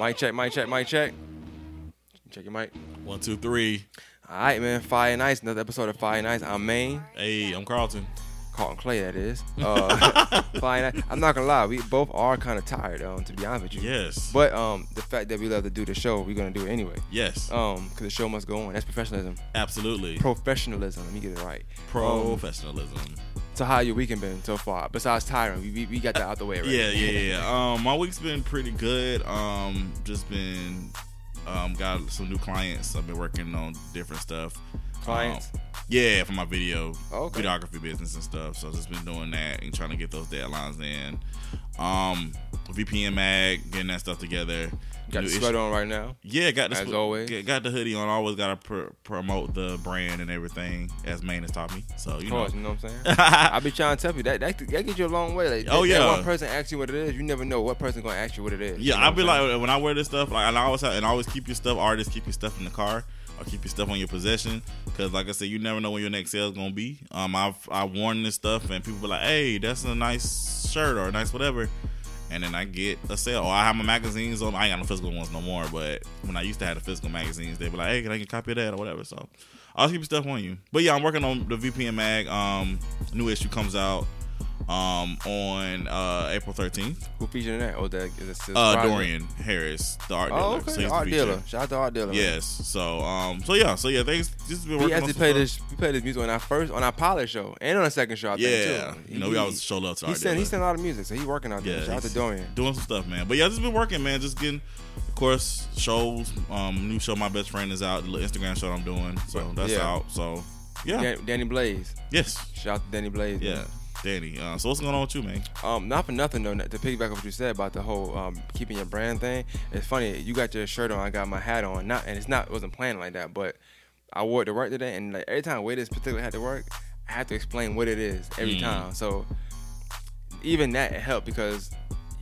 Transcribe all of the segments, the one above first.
Mic check, mic check, mic check. Check your mic. One, two, three. All right, man. Fire and Ice, another episode of Fire and Ice. I'm Maine. Hey, I'm Carlton. Carlton Clay, that is. Uh, Fire. I'm not gonna lie, we both are kind of tired, um, to be honest with you. Yes. But um, the fact that we love to do the show, we're gonna do it anyway. yes. Um, because the show must go on. That's professionalism. Absolutely. Professionalism. Let me get it right. Um, Professionalism. So how your weekend been so far? Besides tiring, we, we, we got that out the way, right? Yeah, yeah, yeah. Um, my week's been pretty good. Um, just been um got some new clients. I've been working on different stuff. Clients. Um, yeah, for my video Okay. videography business and stuff. So I've just been doing that and trying to get those deadlines in. Um, VPN mag, getting that stuff together. got New the sweater on right now. Yeah, got the As sp- always. Got, the hoodie on. Always got to pr- promote the brand and everything, as Maine has taught me. So you Of know, course, you know what I'm saying? I be trying to tell you that that, that gets you a long way. Like, Oh, that- that yeah. one person asks you what it is, you never know what person gonna ask you what it is. yeah, You know I'll be like when I wear this stuff, like and I always have, and I always keep your stuff. Artists keep your stuff in the car or keep your stuff on your possession because, like I said, you never know when your next sale is gonna be. Um, I've I worn this stuff and people be like, "Hey, that's a nice shirt or a nice whatever." And then I get a sale, or I have my magazines on. I ain't got no physical ones no more, but when I used to have the physical magazines, they'd be like, "Hey, can I get a copy of that or whatever?" So I'll keep stuff on you. But yeah, I'm working on the VPN mag. Um, new issue comes out um on uh April 13th. Who featured in that? Oh, that is Uh, Dorian Harris, the art dealer. Oh, okay. he's the art feature. dealer. Shout out to art dealer. Yes. So um. So yeah. So yeah. Things just been working on actually played this. We played this music on our first on our pilot show and on the second show. I think, Yeah. too. You know, we always show love to He art sent he sent a lot of music, so he working out there. Yeah, Shout out to Dorian. Doing some stuff, man. But yeah, just been working, man. Just getting, of course, shows. Um, new show, my best friend is out. The little Instagram show I'm doing, so that's Yeah. out. So yeah. Danny Blaze. Yes. Shout out to Danny Blaze. Yeah. Danny. Uh, so what's going on with you, man? Um, not for nothing though. To piggyback on what you said about the whole um, keeping your brand thing, it's funny. You got your shirt on, I got my hat on. Not, and it's not. It wasn't planned like that, but I wore it to work today, and like every time I wear this particular hat to work, I have to explain what it is every Mm. time. So even that helped because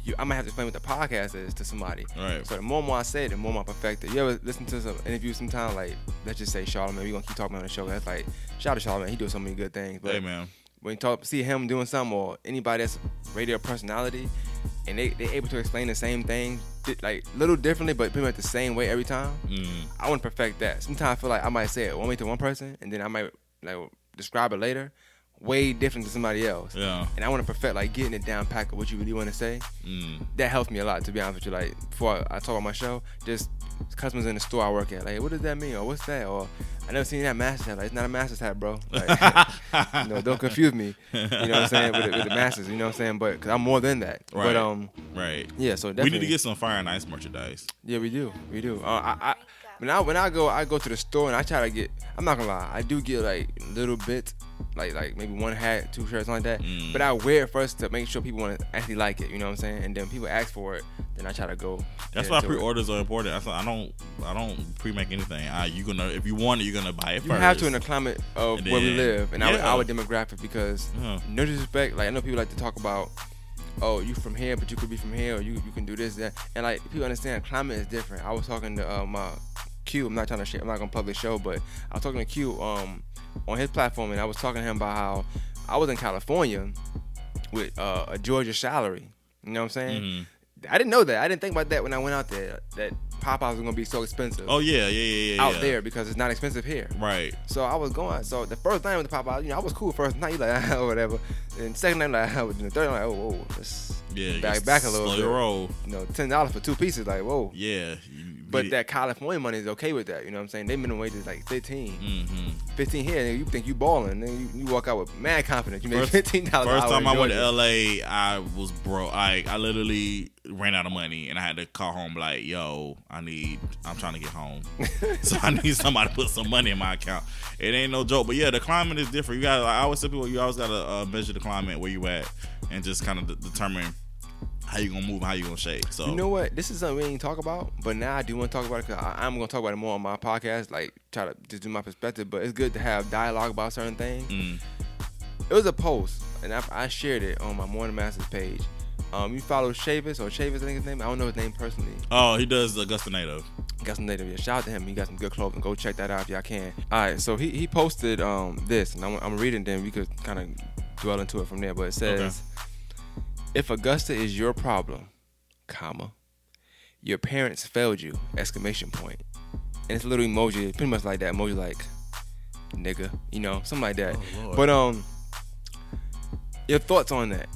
you, I'm gonna have to explain what the podcast is to somebody. Right. So the more more I say it, the more I perfect it. You ever listen to some interviews sometime like let's just say Charlamagne, we gonna keep talking on the show. That's like shout out to Charlamagne, he does so many good things. But Hey, man. When you talk see him doing something or anybody that's radio personality and they they able to explain the same thing like little differently but pretty much the same way every time Mm. i want to perfect that sometimes i feel like i might say it one way to one person and then i might like describe it later way different than somebody else Yeah. and i want to perfect like getting it down pack of what you really want to say Mm. that helps me a lot to be honest with you like before i talk about my show just customers in the store i work at like what does that mean or what's that or i never seen that master's hat like it's not a master's hat bro like you know, don't confuse me. You know what I'm saying with the, with the masses. You know what I'm saying, but because I'm more than that. Right. But um, Right. yeah. So We need to get some Fire and Ice merchandise. Yeah, we do. We do. Uh, I, I when I when I go, I go to the store and I try to get. I'm not gonna lie, I do get like little bits, like like maybe one hat, two shirts like that. Mm. But I wear it first to make sure people want to actually like it. You know what I'm saying? And then people ask for it, then I try to go. That's why pre-orders are important. That's why I don't, I don't pre-make anything. I, you gonna, if you want it, you're gonna buy it You first. have to in the climate of And where we live and our, yeah. our demographic because Uh-huh. no disrespect, like I know people like to talk about, oh, you from here, but you could be from here, or you you can do this, that, and like people understand climate is different. I was talking to uh, my Q. I'm not trying to share. I'm not gonna public show, but I was talking to Q um on his platform, and I was talking to him about how I was in California with uh, a Georgia salary. You know what I'm saying? Mhm. I didn't know that. I didn't think about that when I went out there. That Popeyes was gonna be so expensive Oh yeah, yeah, yeah, yeah. out yeah. there because it's not expensive here. Right. So I was going. So the first night with the Popeyes, you know, I was cool first night, you like oh, whatever. And second night, like oh, the third night, like oh, whoa, let's Yeah. back back a little slow bit. your roll. You know, ten dollars for two pieces, like whoa. Yeah. you- But you- that California money is okay with that. You know what I'm saying? They minimum wage is like 15. Mhm. 15 here, and you think you balling, then you, you walk out with mad confidence. You make First- fifteen dollars. First time I went to LA, I was broke. I I literally ran out of money, and I had to call home like, "Yo, I need. I'm trying to get home, so I need somebody to put some money in my account." It ain't no joke, but yeah, the climate is different. You gotta I always tell people, you always gotta uh, measure the climate where you at, and just kind of de- determine how you gonna move, and how you gonna shake. So You know what? This is something we ain't talk about, but now I do want to talk about it because I'm to talk about it more on my podcast, like try to just do my perspective. But it's good to have dialogue about certain things. Mm, It was a post, and I, I shared it on my Morning Masters page. Um, you follow Chavis or Chavis, I think his name. I don't know his name personally. oh, he does Augusta Native. Some native. Yeah, shout out to him. He got some good clothing. Go check that out if y'all can. All right, so he, he posted um this, and I'm, I'm reading. Then we could kind of dwell into it from there. But it says, "If Augusta is your problem, comma, your parents failed you! Exclamation point. And it's a little emoji, pretty much like that emoji, like nigga, you know, something like that. Oh, but um, your thoughts on that?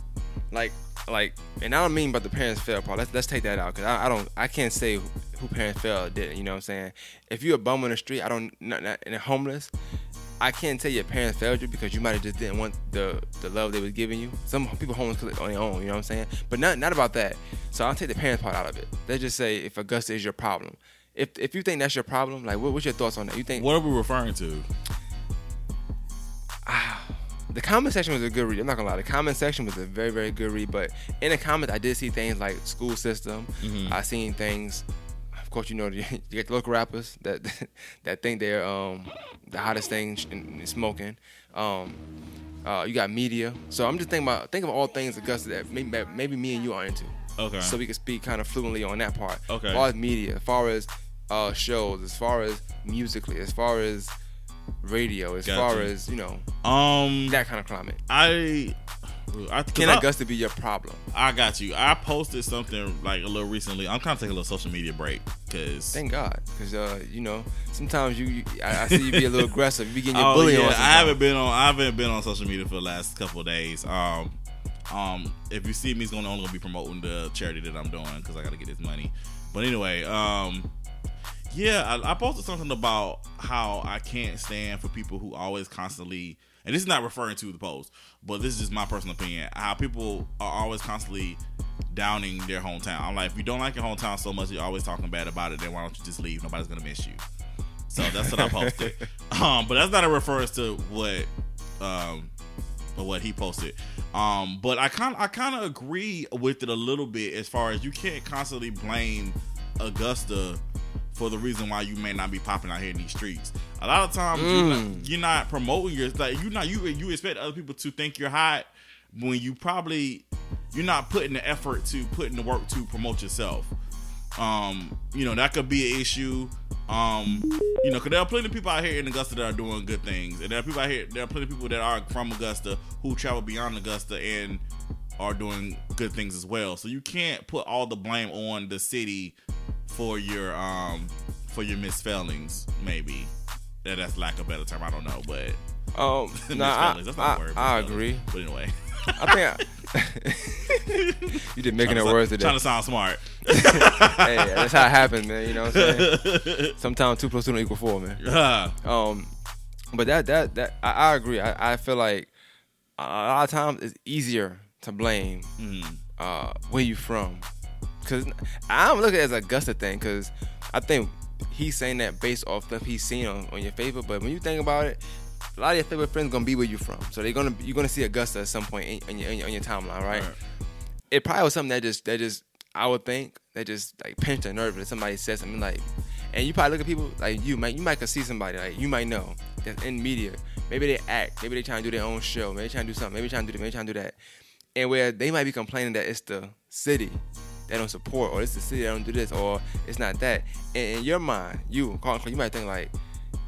Like, like, and I don't mean about the parents fail part. Let's let's take that out because I, I don't, I can't say who parents failed or didn't. You know what I'm saying? If you're a bum on the street, I don't, not, not and homeless. I can't tell your parents failed you because you might have just didn't want the the love they was giving you. Some people homeless on their own, you know what I'm saying? But not not about that. So I'll take the parents part out of it. Let's just say if Augusta is your problem. If if you think that's your problem, like what, what's your thoughts on that? You think What are we referring to? Ah, the comment section was a good read. I'm not gonna lie, the comment section was a very very good read. But in the comments, I did see things like school system. Mm-hmm. I seen things. Of course, you know you get the local rappers that that think they're um, the hottest thing in, in smoking. Um, uh, you got media. So I'm just thinking about think of all things Augusta that maybe that maybe me and you are into. Okay. So we can speak kind of fluently on that part. Okay. As far as media, as far as uh, shows, as far as musically, as far as radio, as far as you know um, that kind of climate. I, I Can I- Augusta be your problem? I got you. I posted something like a little recently. I'm kind of taking a little social media break because Thank God, because uh, you know sometimes you, you I, I see you be a little aggressive. You be getting your oh bully yeah, on. I haven't been on. I haven't been on social media for the last couple of days. Um, um, if you see me, it's gonna only gonna be promoting the charity that I'm doing because I got to get this money. But anyway, um, yeah, I, I posted something about how I can't stand for people who always constantly. And this is not referring to the post, but this is just my personal opinion. How people are always constantly downing their hometown. I'm like, if you don't like your hometown so much, you're always talking bad about it. Then why don't you just leave? Nobody's gonna miss you. So that's what I posted. um, but that's not a reference to what um or what he posted. Um, but I kind I kind of agree with it a little bit as far as you can't constantly blame Augusta for the reason why you may not be popping out here in these streets. A lot of times you're, not, you're not promoting your like you not you you expect other people to think you're hot when you probably you're not putting the effort to put in the work to promote yourself. Um, you know that could be an issue. Um, you know, because there are plenty of people out here in Augusta that are doing good things, and there are people out here. There are plenty of people that are from Augusta who travel beyond Augusta and are doing good things as well. So you can't put all the blame on the city for your um for your misspellings. Maybe that that's lack of a better term. I don't know, but Um, nah, I, misspellings. That's not a I, word. I agree. But anyway, I think I, you just making up to- words today. Trying to sound smart. hey, that's how it happens, man. You know what I'm saying? Sometimes two plus two don't equal four, man. Ah, Um, but that that that I, I agree. I, I feel like a lot of times it's easier to blame mm, uh, where you from, because I'm looking at it as a Augusta thing. Because I think he's saying that based off stuff he's seen on, on your favorite. But when you think about it, a lot of your favorite friends gonna be where you from, so they're gonna you're gonna see Augusta at some point in, in, your, in, your, in your timeline, right? Right. It probably was something that just that just I would think that just like pinched a nerve that somebody said something like, and you probably look at people like you might you might could see somebody like you might know that's in media. Maybe they act, maybe they trying to do their own show, maybe trying to do something, maybe trying to do this, maybe trying to do that, and where they might be complaining that it's the city that don't support, or it's the city that don't do this, or it's not that. And in your mind, you, you might think like,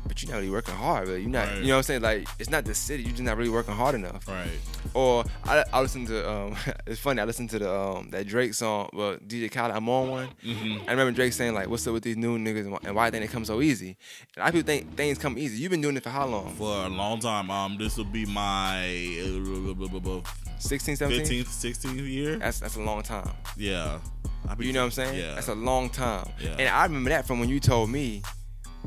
but you're not really working hard, really. You're not, Right. you know what I'm saying? Like, it's not the city. You're just not really working hard enough. right. Or I, I listened to um it's funny I listened to the um that Drake song well DJ Khaled I'm on one Mm-hmm. I remember Drake saying like what's up with these new niggas and why, why they come so easy and of people think things come easy you've been doing it for how long For a long time. Um, this will be my uh, 16 17 15th, 16th year. that's that's a long time Yeah. You know what I'm saying Yeah. that's a long time Yeah. and I remember that from when you told me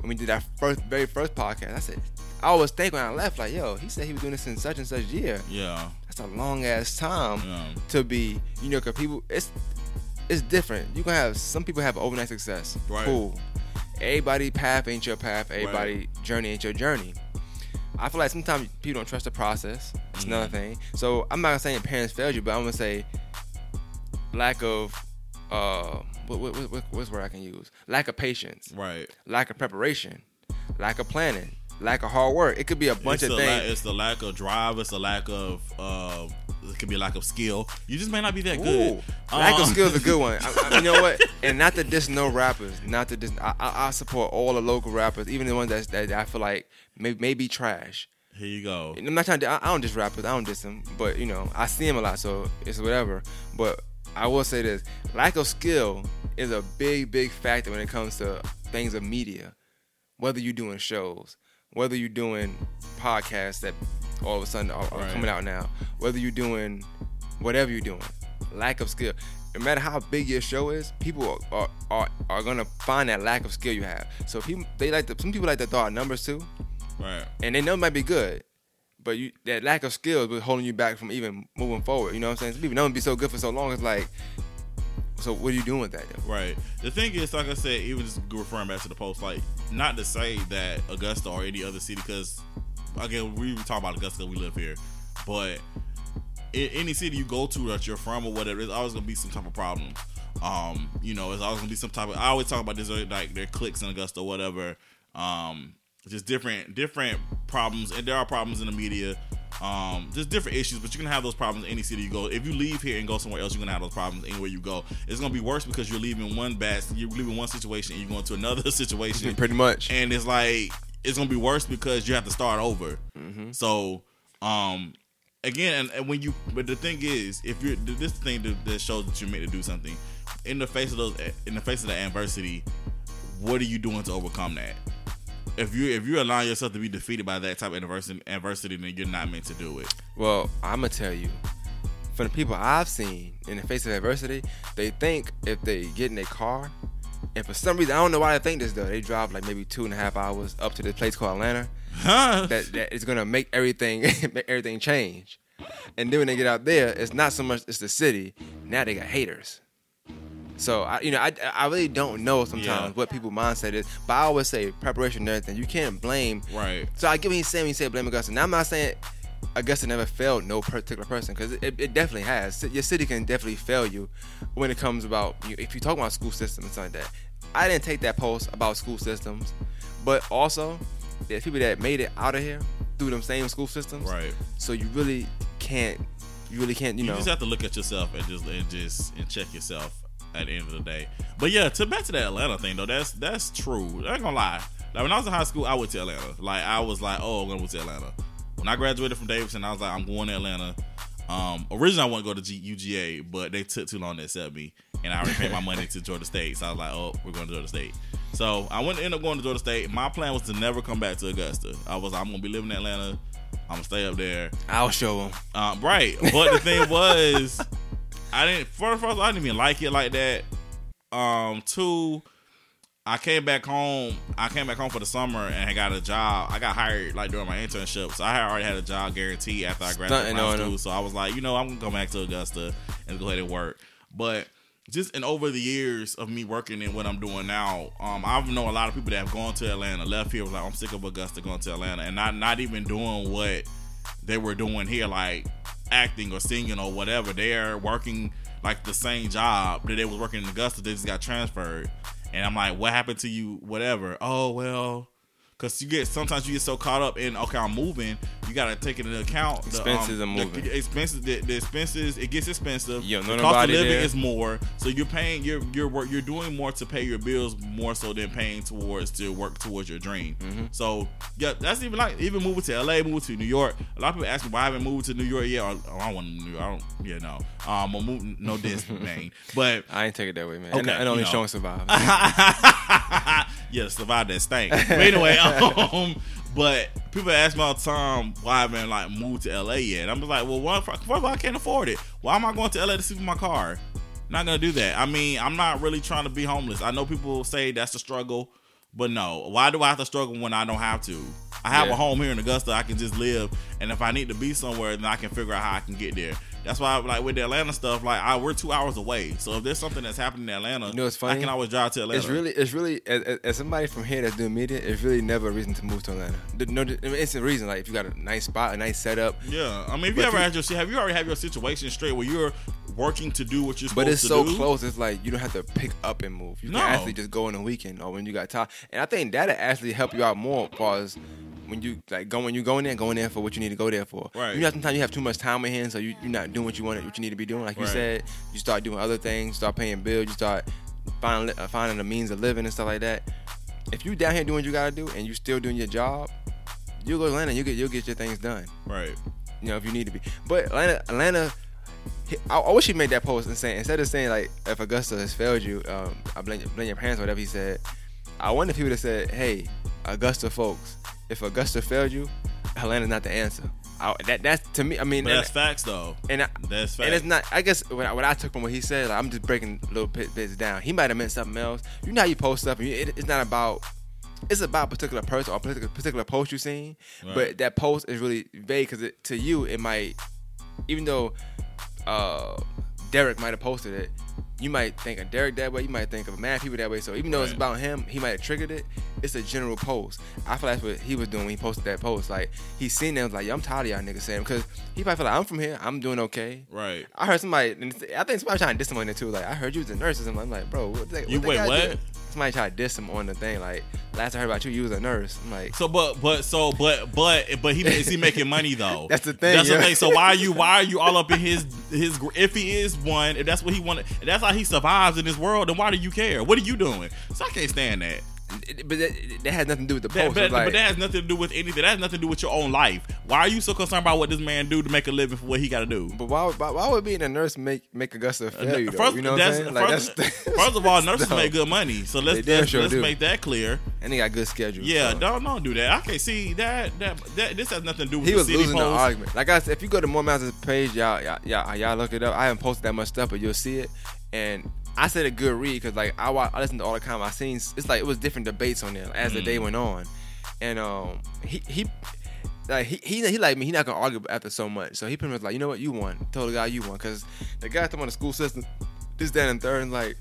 when we did that first very first podcast I said I always think when I left like yo he said he was doing this in such and such year yeah. that's a long ass time Yeah. to be, you know, cause people, it's it's different. You can have some people have overnight success. Right. Cool. Everybody path ain't your path. Everybody journey ain't your journey. I feel like sometimes people don't trust the process. That's Mm-hmm. another thing. So I'm not gonna your parents failed you, but I'm gonna say lack of uh what, what, what, what's where I can use? Lack of patience, Right. lack of preparation, lack of planning, lack of hard work. It could be a bunch it's of the things. La- it's the lack of drive. It's the lack of. Uh, it could be a lack of skill. You just may not be that good. Ooh, lack of Um, skill is a good one. I, I- you know what? And not to diss no rappers. Not to diss. I, I, I support all the local rappers, even the ones that's, that I feel like may, may be trash. Here you go. And I'm not trying to. I, I don't diss rappers. I don't diss them. But you know, I see them a lot, so it's whatever. But I will say this: lack of skill is a big, big factor when it comes to things of media. Whether you're doing shows, whether you're doing podcasts that all of a sudden are, are Right. coming out now, whether you're doing whatever you're doing, lack of skill. No matter how big your show is, people are, are, are, are gonna find that lack of skill you have. So people they like to some people like to throw out numbers too, Right. and they know might be good, but you that lack of skills was holding you back from even moving forward. You know what I'm saying? Some people it be so good for so long. It's like, so what are you doing with that? Then? Right. The thing is, like I said, even just referring back to the post, like not to say that Augusta or any other city, because again, we talk about Augusta, we live here, but in any city you go to that you're from or whatever, there's always gonna be some type of problem. Um, you know, it's always gonna be some type of. I always talk about this, like their clicks in Augusta, or whatever. Um, just different different problems, and there are problems in the media. Um, just different issues, but you're gonna have those problems in any city you go. If you leave here and go somewhere else, you're gonna have those problems anywhere you go. It's gonna be worse because you're leaving one bad, you're leaving one situation and you're going to another situation, Pretty much. and it's like it's gonna be worse because you have to start over. So, um, again, and, and when you, but the thing is, if you're this thing that, that shows that you're meant to do something in the face of those, in the face of the adversity, what are you doing to overcome that? If you if you allow yourself to be defeated by that type of adversity, adversity, then you're not meant to do it. Well, I'm gonna tell you, from the people I've seen in the face of adversity, they think if they get in their car, and for some reason I don't know why they think this though, they drive like maybe two and a half hours up to this place called Atlanta, Huh? that that is gonna make everything make everything change. And then when they get out there, it's not so much it's the city. Now they got haters. So I, you know, I, I really don't know sometimes Yeah. what people's mindset is, but I always say preparation and everything. You can't blame right. so I get what he's saying when he said blame Augusta. Now I'm not saying Augusta never failed no particular person because it, it definitely has. Your city can definitely fail you when it comes about you, if you talk about school system and something like that. I didn't take that post about school systems, but also there's people that made it out of here through them same school systems. Right. So you really can't. You really can't. You, You know. You just have to look at yourself and just and just and check yourself at the end of the day. But yeah, to back to that Atlanta thing though, that's that's true. I ain't gonna lie. Like when I was in high school, I went to Atlanta. Like I was like, oh, I'm gonna go to Atlanta. When I graduated from Davidson, I was like, I'm going to Atlanta. Um, originally I wanted to go to G- UGA, but they took too long to accept me, and I already paid my money to Georgia State. So I was like, oh, we're going to Georgia State. So I went end up going to Georgia State. My plan was to never come back to Augusta. I was I'm gonna be living in Atlanta. I'm gonna stay up there. I'll show him. Um, right. But the thing was, I didn't. First, first, I didn't even like it like that. Um, two, I came back home. I came back home for the summer and I got a job. I got hired like during my internship, so I had already had a job guaranteed after I graduated from high school. them. So I was like, you know, I'm gonna go back to Augusta and go ahead and work. But just in over the years of me working in what I'm doing now, um, I've known a lot of people that have gone to Atlanta, left here was like, I'm sick of Augusta going to Atlanta, and not not even doing what they were doing here, like acting or singing or whatever. They're working like the same job that they was working in Augusta. They just got transferred, and I'm like, what happened to you? Whatever. Oh well. Cause you get sometimes you get so caught up in okay I'm moving you gotta take into account the, um, Expenses the- moving. the expenses the, the expenses it gets expensive You don't the cost of living there. is more so you're paying you're you're work you're doing more to pay your bills more so than paying towards to work towards your dream Mm-hmm. so yeah that's even like even moving to LA moving to New York a lot of people ask me why I haven't moved to New York yet or, oh, I don't want to New York I don't yeah no um I'm moving no this Maine but I ain't take it that way, man. Okay, and, and only you know. Sean survived. yeah, survive that stank. But anyway, um, but people ask me all the time why I haven't like moved to LA yet. And I'm just like, well, first of all, I can't afford it. Why am I going to LA to sleep in my car? Not gonna do that. I mean, I'm not really trying to be homeless. I know people say that's a struggle, but no. Why do I have to struggle when I don't have to? I have Yeah. a home here in Augusta. I can just live, and if I need to be somewhere, then I can figure out how I can get there. That's why, like with the Atlanta stuff, like I, we're two hours away. So if there's something that's happening in Atlanta, You know what's I can always drive to Atlanta. It's really, it's really, as, as- somebody from here that's doing media, it's really never a reason to move to Atlanta. No, it's a reason. Like if you got a nice spot, a nice setup, Yeah, I mean, if you ever had your have you already have your situation straight where you're working to do what you're supposed to do? but it's so do? close. It's like you don't have to pick up and move. You No. can actually just go on the weekend or when you got time. And I think that'll actually help you out more, as when you like going, you going there, going there for what you need to go there for. Right. You know, sometimes you have too much time in hand, so you, you're not doing what you want, what you need to be doing. Like you Right. said, you start doing other things, start paying bills, you start finding uh, finding a means of living and stuff like that. If you down here doing what you gotta do and you still doing your job, you'll go to Atlanta. You get you'll get your things done. Right. You know, if you need to be. But Atlanta, Atlanta, I, I wish he made that post and saying instead of saying like if Augusta has failed you, um, I blame blame your parents or whatever he said. I wonder if he would have said, "Hey, Augusta folks, if Augusta failed you, Atlanta's not the answer." I, that that's to me. I mean, But and, that's facts though. and I, That's facts. and it's not. I guess what I, what I took from what he said, like, I'm just breaking little bit, bits down. He might have meant something else. You know how you post stuff, and you, it, it's not about. It's about a particular person or a particular, particular post you seen, Right. but that post is really vague because to you it might, even though uh, Derek might have posted it, you might think of Derek that way. You might think of mad people that way. So even though it's about him, he might have triggered it. It's a general post. I feel that's what he was doing when he posted that post. Like he seen them, like, "Yo, I'm tired of y'all niggas saying," because he probably feel like I'm from here, I'm doing okay. right. I heard somebody, and I think somebody trying to diss him on it too. Like, I heard you was a nurse or something. I'm like, bro, what the, You what wait, they gotta what? do? Somebody tried to diss him on the thing. Like, last I heard about you, you was a nurse. I'm like, So, but, but, so, but, but, but he is he making money though? That's the thing, That's yeah. the thing. So why are you why are you all up in his his? If he is one, if that's what he wanted, that's how he survives in this world, then why do you care? What are you doing? So I can't stand that. but that, that has nothing to do with the That, but, like, but that has nothing to do with anything. That has nothing to do with your own life. Why are you so concerned about what this man do to make a living for what he got to do? but why, why, why would being a nurse make make Augusta fail you? Though? First, you know what I'm saying? Like, first, that's, first of all, nurses dumb. make good money, so let's let's, sure let's make that clear. and he got good schedule. Yeah, so. don't don't do that. I can't see that that, that this has nothing to do with He was losing the argument. Like I said, if you go to More Masters page, y'all, y'all, y'all, y'all look it up. I haven't posted that much stuff, but you'll see it. And I said a good read because like I I listened to all the comments. I seen it's like it was different debates on there as the Mm. day went on, and um he he. Like he, he he like me, he not gonna argue after so much. So he pretty much like, you know what, you won. Told the guy you won, cause the guy talking about the school system, this, that, and third, and like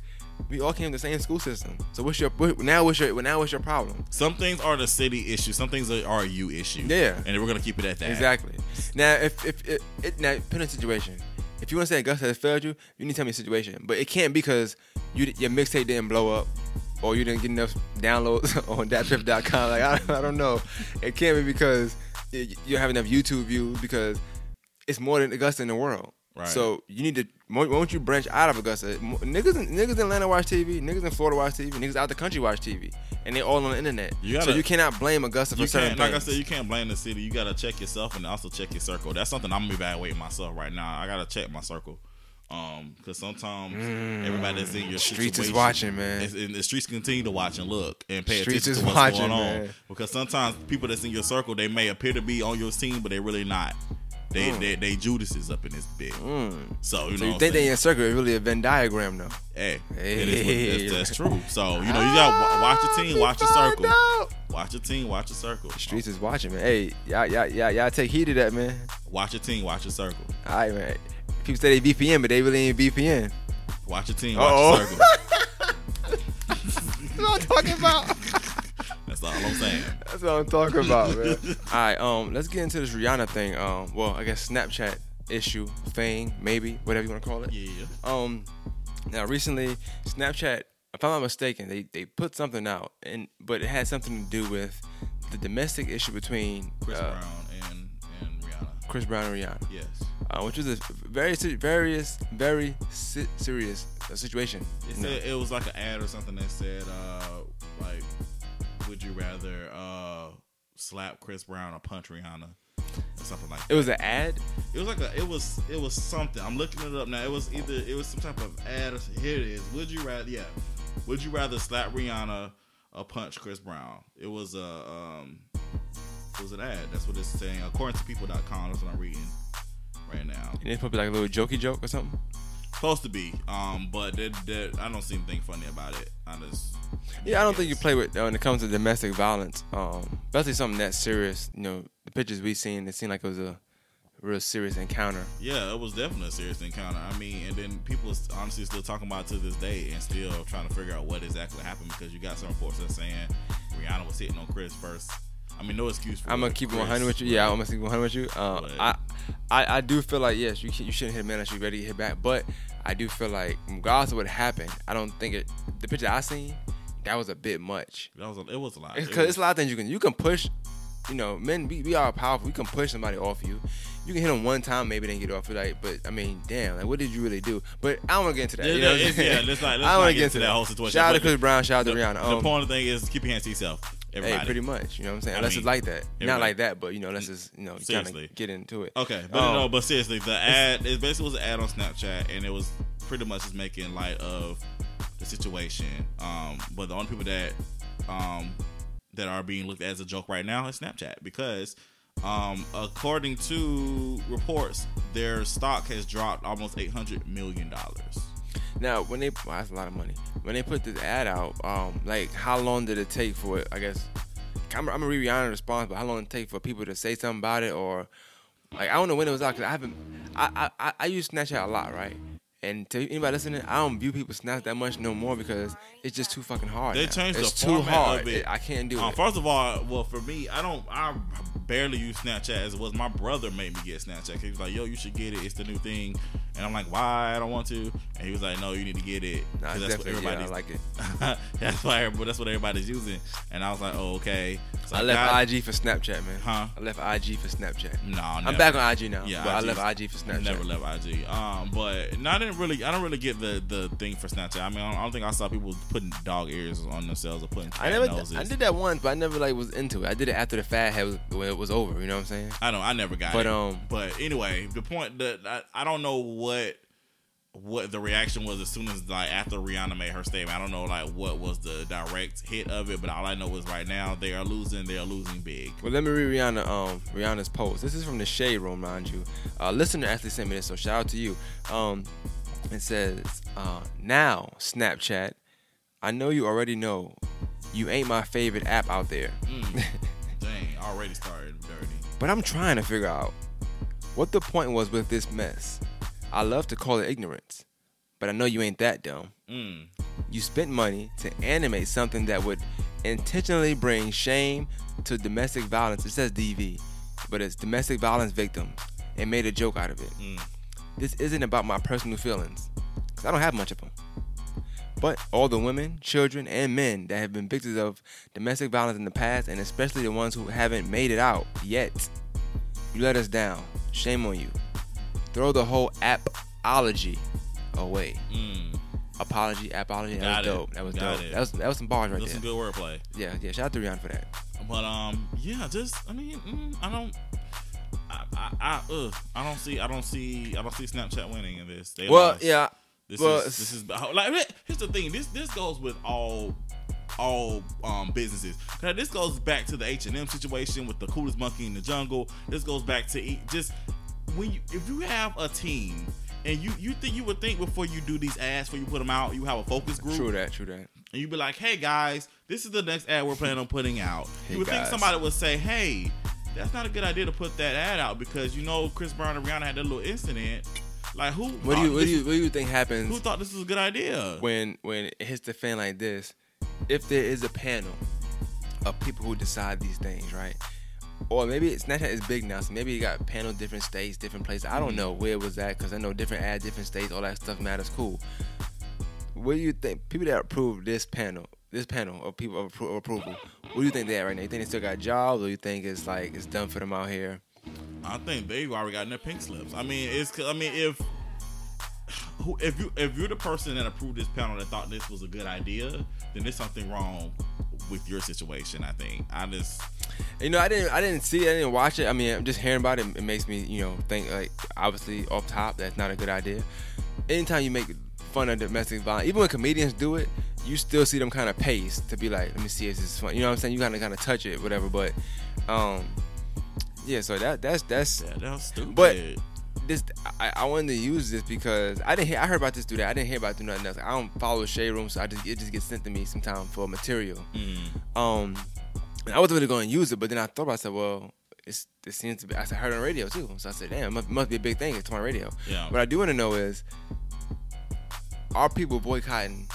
we all came to the same school system. So what's your what, now? What's your now? What's your problem? Some things are the city issue. Some things are, you issue. Yeah. and we're gonna keep it at that. Exactly. Now, if if it, it now a situation, if you want to say Augusta has failed you, you need to tell me a situation. But it can't because you your mixtape didn't blow up, or you didn't get enough downloads on DatPiff.com. Like I, I don't know. It can't be because you you don't have enough YouTube views because it's more than Augusta in the world. Right. So you need to. Why don't you branch out of Augusta? Niggas, in, niggas in Atlanta watch TV. Niggas in Florida watch TV. Niggas out the country watch TV, and they all on the internet. You so gotta- you cannot blame Augusta for certain like I said, you can't blame the city. You gotta check yourself and also check your circle. That's something I'm evaluating myself right now. I gotta check my circle. Um, because sometimes everybody that's in your Mm. Streets is watching, man. and the streets continue to watch and look and pay Streets attention to what's watching, going on. man. Because sometimes people that's in your circle, they may appear to be on your team, but they really not. They they, they Judases up in this bit. Mm. So you So know, you think they in circle is really a Venn diagram though? Hey, Hey. is what, that's, that's true. So you know, you gotta watch your team, watch your circle, watch your team, watch your circle. Streets is watching, man. Hey, y'all, y'all, y'all, y'all take heed of that, man. Watch your team, watch your circle. All right, man. People say they VPN, but they really ain't VPN. Watch your team, watch Uh-oh. your circle. What I'm talking about. That's all I'm saying. That's what I'm talking about, man. All right, um, let's get into this Rihanna thing. Um, well, I guess Snapchat issue, thing, maybe, whatever you want to call it. Yeah. Um, now recently, Snapchat, if I'm not mistaken, they they put something out, and but it had something to do with the domestic issue between Chris uh, Brown and and Rihanna. Chris Brown and Rihanna, Yes. uh, which was a very various very si- serious uh, situation. It you know. said it was like an ad or something that said, uh, like, would you rather uh slap Chris Brown or punch Rihanna? Or something like that. It was an ad. It was like a it was it was something. I'm looking it up now. It was either it was some type of ad or here it is. Would you rather yeah. Would you rather slap Rihanna or punch Chris Brown? It was a um it was an ad. That's what it's saying. According to people.com, that's what I'm reading right now. And it's probably like a little jokey joke or something. Supposed to be. Um, but that that I don't see anything funny about it. I just Yeah, I don't think you play with uh, when it comes to domestic violence, um, especially something that serious. You know, the pictures we seen, it seemed like it was a real serious encounter. Yeah, it was definitely a serious encounter. I mean, and then people is honestly still talking about it to this day and still trying to figure out what exactly happened because you got some reports that saying Rihanna was hitting on Chris first. I mean, no excuse for I'm gonna keep Chris, 100 with you. Yeah, I'm gonna keep it 100 with you. Um, I, I, I do feel like yes, you you shouldn't hit a man unless you're ready to hit back. But I do feel like regardless of what happened, I don't think it. The picture I seen, that was a bit much. That was a, it was a lot. It's It because it's a lot of things you can you can push. You know, men we, we are powerful. We can push somebody off you. You can hit them one time, maybe they get off you. Like, but I mean, damn, like what did you really do? But I don't want to get into that. Yeah, you know what I'm it's- saying? yeah, let's not- let's I don't wanna get into that whole situation. Shout out to Chris Brown. Shout out to Rihanna. the Um, point of the thing is keep your hands to yourself. Everybody. Hey, pretty much. You know what I'm saying? I Unless mean, it's like that. Not like that, but you know, let's just you know kind Seriously. of get into it. Okay, but Um, no, but seriously, the ad it basically was an ad on Snapchat, and it was pretty much just making light of the situation. Um, but the only people that um that are being looked at as a joke right now is Snapchat because um according to reports, their stock has dropped almost eight hundred million dollars. Now, when they well, that's a lot of money. When they put this ad out, um, like how long did it take for it? I guess I'm, I'm gonna read Rihanna's response, but how long did it take for people to say something about it, or like I don't know when it was out because I haven't. I, I I use Snapchat a lot, right? And to anybody listening, I don't view people Snap that much no more because it's just too fucking hard. They now. changed it's the too format hard. of it. I can't do Um, it. first of all, well, for me, I don't. I barely use Snapchat as it was. My brother made me get Snapchat. He was like, "Yo, you should get it. It's the new thing." And I'm like, "Why? I don't want to." And he was like, "No, you need to get it Nah, that's what definitely, yeah, everybody's like it. that's why. But That's what everybody's using." And I was like, "Oh, okay." So I left got- IG for Snapchat, man. Huh? I left IG for Snapchat. No, I'm back on IG now. Yeah, but I left IG for Snapchat. never left IG. Um, but not didn't really. I don't really get the the thing for Snapchat. I mean, I don't, I don't think I saw people putting dog ears on themselves or putting I never. noses. I did that once, but I never like was into it. I did it after the fad had was, when it was over. You know what I'm saying? I don't. I never got But, it. But um, But anyway, the point that I, I don't know what what the reaction was as soon as like after Rihanna made her statement. I don't know like what was the direct hit of it, but all I know is right now they are losing. They are losing big. Well, let me read Rihanna. Um, Rihanna's post. This is from the Shade Room, mind you. Uh, listener actually sent me this, so shout out to you. Um, it says, uh, "Now Snapchat, I know you already know, you ain't my favorite app out there, Mm. Dang, already started dirty. but I'm trying to figure out what the point was with this mess. I love to call it ignorance, but I know you ain't that dumb. Mm. You spent money to animate something that would intentionally bring shame to domestic violence. It says DV, but it's domestic violence victims and made a joke out of it. Mm. This isn't about my personal feelings, because I don't have much of them. But all the women, children, and men that have been victims of domestic violence in the past, and especially the ones who haven't made it out yet, you let us down. Shame on you. Throw the whole appology away. Mm. Apology, apology. That was dope. That was Got dope. it. That was that was some bars right That's there. some good wordplay. Yeah, yeah. Shout out to Rihanna for that. But um, yeah, just I mean, mm, I don't. I, I, I, ugh, I don't see, I don't see, I don't see Snapchat winning in this. They Well, lost. yeah. This well, is this is like here's the thing. This this goes with all all um businesses. Now, this goes back to the H and M situation with the coolest monkey in the jungle. This goes back to just when you if you have a team and you you think you would think before you do these ads before you put them out you have a focus group True that. True that. and you'd be like, "Hey guys, this is the next ad we're planning on putting out." Hey, you would think somebody would say, "Hey, that's not a good idea to put that ad out because you know Chris Brown and Rihanna had that little incident." Like who? What do you what do you what do you think happens? Who thought this was a good idea? when when it hits the fan like this? If there is a panel of people who decide these things, right? Or maybe Snapchat is big now, so maybe you got panel different states, different places. I don't mm-hmm. know where it was at because I know different ads, different states, all that stuff matters. Cool. What do you think? People that approve this panel, this panel of people of, appro- of approval, what do you think they at right now? You think they still got jobs, or you think it's like it's done for them out here? I think they've already gotten their pink slips. I mean, it's. I mean, if who if you if you're the person that approved this panel that thought this was a good idea, then there's something wrong with your situation. I think. I just. You know, I didn't, I didn't see it, I didn't watch it. I mean, just hearing about it, it makes me, you know, think like obviously off top that's not a good idea. Anytime you make fun of domestic violence, even when comedians do it, you still see them kind of pace to be like, let me see if this is fun. You know what I'm saying? You kind of kind of touch it, whatever. But, um, yeah. So that that's that's Yeah, that was stupid. But- this. I, I wanted to use this because I didn't hear. I heard about this dude. I didn't hear about do nothing else. I don't follow shade room, so I just it just gets sent to me sometime for material. Mm. Um, and I wasn't really going to use it, but then I thought about it, I said, well, it's it seems to be. I said, I heard it on radio too, so I said, damn, it must, must be a big thing. It's on radio. Yeah. What I do want to know is, are people boycotting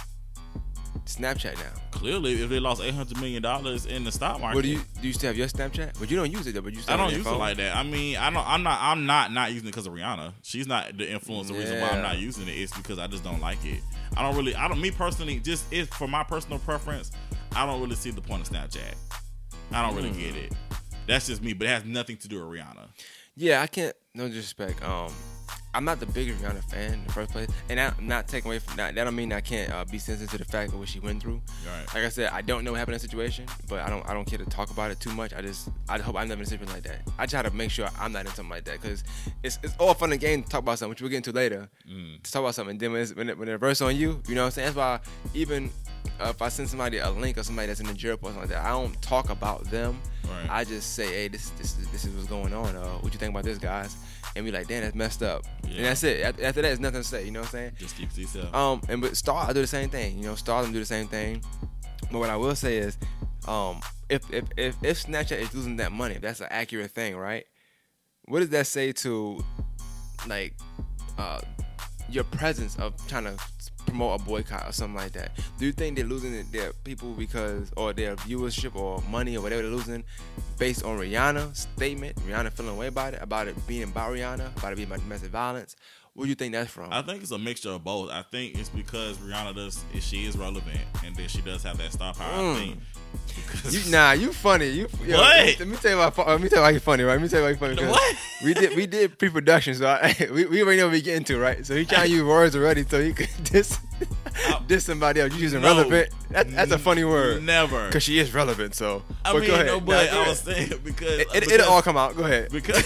Snapchat now? Clearly, if they lost eight hundred million dollars in the stock market, What do you do? You still have your Snapchat, but you don't use it though. But you still I don't use your it like that. I mean, I don't. I'm not. I'm not not using it because of Rihanna. She's not the influence. The reason why I'm not using it is because I just don't like it. I don't really. I don't. Me personally, just it for my personal preference. I don't really see the point of Snapchat. I don't Hmm. really get it. That's just me, but it has nothing to do with Rihanna. Yeah, I can't. No disrespect. Um, I'm not the biggest Rihanna fan in the first place, and I'm not taking away from that. That don't mean I can't uh, be sensitive to the fact of what she went through. Right. Like I said, I don't know what happened in the situation, but I don't I don't care to talk about it too much. I just I hope I'm never in a situation like that. I try to make sure I'm not in something like that because it's it's all fun and game to talk about something, which we'll get into later. Mm. To talk about something, and then when it's, when it, when it reverse on you, you know what I'm saying? That's why even uh, if I send somebody a link or somebody that's in the Europe or something like that, I don't talk about them. Right. I just say, hey, this this this is what's going on. Uh, what you think about this, guys? And be like, damn, that's messed up. And that's it. After that, there's nothing to say. You know what I'm saying? Just keep to yourself. Um, and but Star, I do the same thing. You know, Star them do the same thing. But what I will say is, um, if if if, if Snapchat is losing that money, if that's an accurate thing, right? What does that say to, like, uh, your presence of trying to promote a boycott or something like that? Do you think they're losing their people because, or their viewership or money or whatever they're losing, based on Rihanna's statement? Rihanna feeling away about it, about it being about Rihanna, about it being about domestic violence. Where do you think that's from? I think it's a mixture of both. I think it's because Rihanna does she is relevant and then she does have that star power. Mm. I think. Because- You nah, you funny. You yo, What? Let me tell you why. Uh, let me tell you why you funny, right? Let me tell you why you funny. What? We did we did pre-production, so I, we, we already know what we get into, right? So he trying to use words already, so he could diss diss somebody else. You using No. relevant? That, that's a funny word. Never. Cause she is relevant. So I but mean, go ahead. no, but go I was saying because it, it, because, it'll all come out. Go ahead. because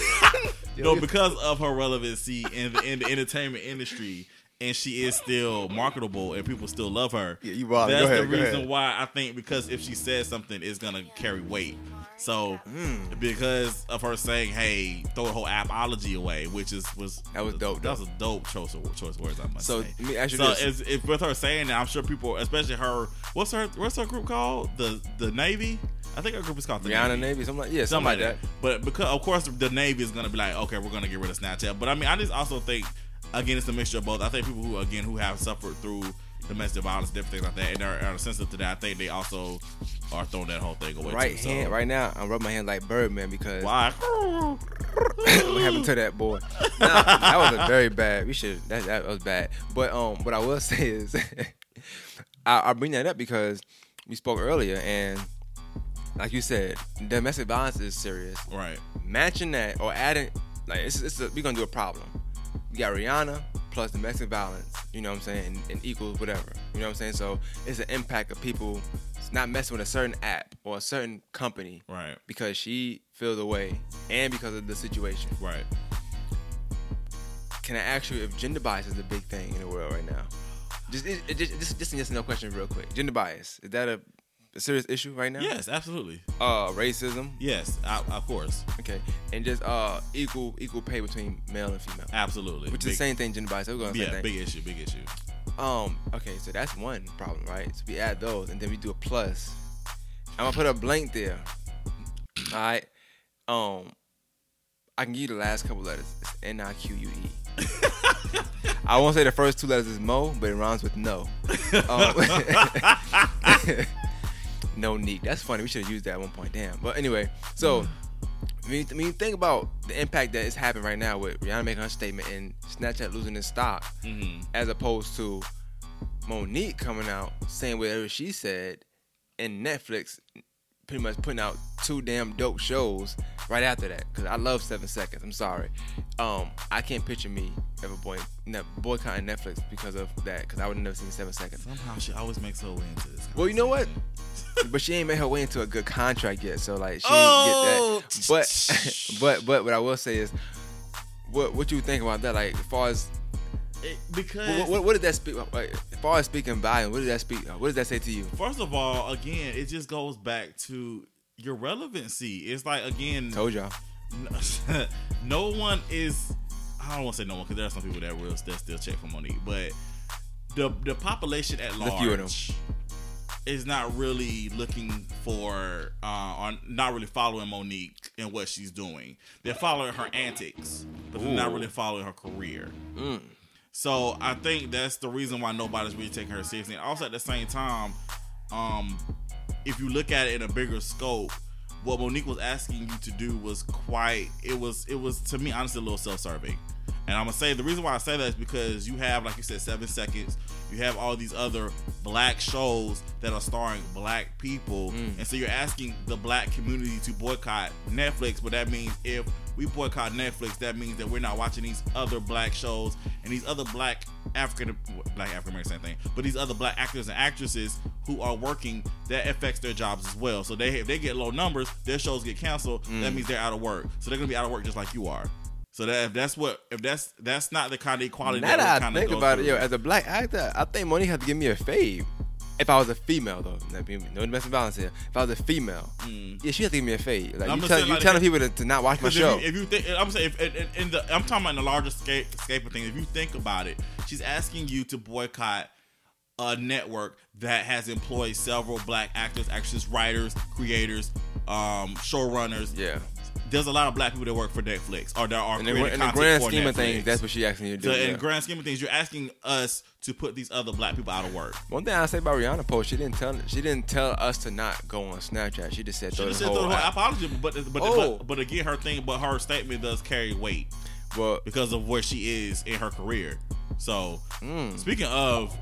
no because of her relevancy in the in the entertainment industry. And she is still marketable, and people still love her. Yeah, you wild. That's Go ahead, the reason ahead. why I think because if she says something, it's gonna carry weight. So mm. because of her saying, "Hey, throw the whole apology away," which is was That was dope, That was a dope choice of choice words. I must So say. me ask you So this. it's, with her saying that, I'm sure people, especially her, what's her what's her group called? The the Navy. I think her group is called the Rihanna Navy. Navy, something like yeah, Something something like that. But because of course the Navy is gonna be like, okay, we're gonna get rid of Snapchat. But I mean, I just also think again, it's a mixture of both. I think people who again who have suffered through domestic violence, different things like that, and are, are sensitive to that. I think they also are throwing that whole thing away. Right too, so. right now, I'm rubbing my hand like Birdman because Why? what happened to that boy? Nah, that was a very bad. We should that that was bad. But um, what I will say is, I, I bring that up because we spoke earlier, and like you said, domestic violence is serious. Right. Matching that or adding, like it's, it's a, we're gonna do a problem. We got Rihanna plus domestic violence. You know what I'm saying? And, and equals whatever. You know what I'm saying? So it's an impact of people not messing with a certain app or a certain company Right. because she feels away and because of the situation. Right. Can I ask you if gender bias is a big thing in the world right now? Just, it, it, just, just, just a no question, real quick. Gender bias is that a, a serious issue right now? Yes, absolutely. Uh, racism. Yes, I, of course, Okay, and just uh, equal equal pay between male and female, absolutely. which is the same thing. Gender bias. We're going to Yeah, thing. big issue. Big issue. Um. Okay, so that's one problem, right? So we add those, and then we do a plus. I'm gonna put a blank there. All right. Um. I can give you the last couple letters. It's N I Q U E. I won't say the first two letters is Mo, but it rhymes with no. Um, no neat. That's funny. We should have used that at one point. Damn. But anyway, so when you, when you think about the impact that is happening right now with Rihanna making her statement and Snapchat losing its stock, hmm as opposed to Mo'Nique coming out saying whatever she said, and Netflix pretty much putting out two damn dope shows right after that. Cause I love Seven Seconds. I'm sorry, um, I can't picture me ever boy, ne- boycotting Netflix because of that. Cause I would never seen Seven Seconds. Somehow she always makes her way into this. Well, you know what? but she ain't made her way into a good contract yet, so like she Oh! ain't get that. But but but what I will say is, what what you think about that? Like as far as It- because what, what, what did that speak? Like, as far as speaking volume, what did that speak? What does that say to you? First of all, again, it just goes back to your relevancy. It's like again, Told y'all. no one is. I don't want to say no one because there are some people that will that still check for Mo'Nique, but the the population at There's a few of them. large is not really looking for uh or not really following Mo'Nique and what she's doing. They're following her antics, but they're not really following her career. Mm. So I think that's the reason why nobody's really taking her seriously. And also at the same time, um, if you look at it in a bigger scope, what Mo'Nique was asking you to do was quite it was it was to me honestly a little self-serving. And I'm gonna say the reason why I say that is because you have, like you said, seven seconds. You have all these other black shows that are starring black people, Mm. and so you're asking the black community to boycott Netflix. But that means if we boycott Netflix, that means that we're not watching these other black shows and these other black African, black African American, same thing. But these other black actors and actresses who are working, that affects their jobs as well. So they if they get low numbers, their shows get canceled. That means they're out of work. So they're gonna be out of work just like you are. So that if that's what if that's that's not the kind of equality Now that, that I think about it, yo, as a black actor, I think Mo'Nique had to give me a fade. If I was a female, though, no domestic violence here. If I was a female, yeah, she had to give me a fade. Like I'm you, tell, you like, telling people to, to not watch my Because show. if you, if you think, I'm saying, if, in, in the, I'm talking about in the larger scape, scape of things. If you think about it, she's asking you to boycott a network that has employed several black actors, actresses, writers, creators, um, showrunners. yeah, There's a lot of black people that work for Netflix or that are in the, in the grand scheme of things, that's what she asking you to do. So in yeah. grand scheme of things, you're asking us to put these other black people out of work. One thing I say about Rihanna post, she didn't tell she didn't tell us to not go on Snapchat. She just said She just said whole the whole app. apology, but but, Oh. but but again, her thing, but her statement does carry weight. Well, because of where she is in her career. So Mm. speaking of,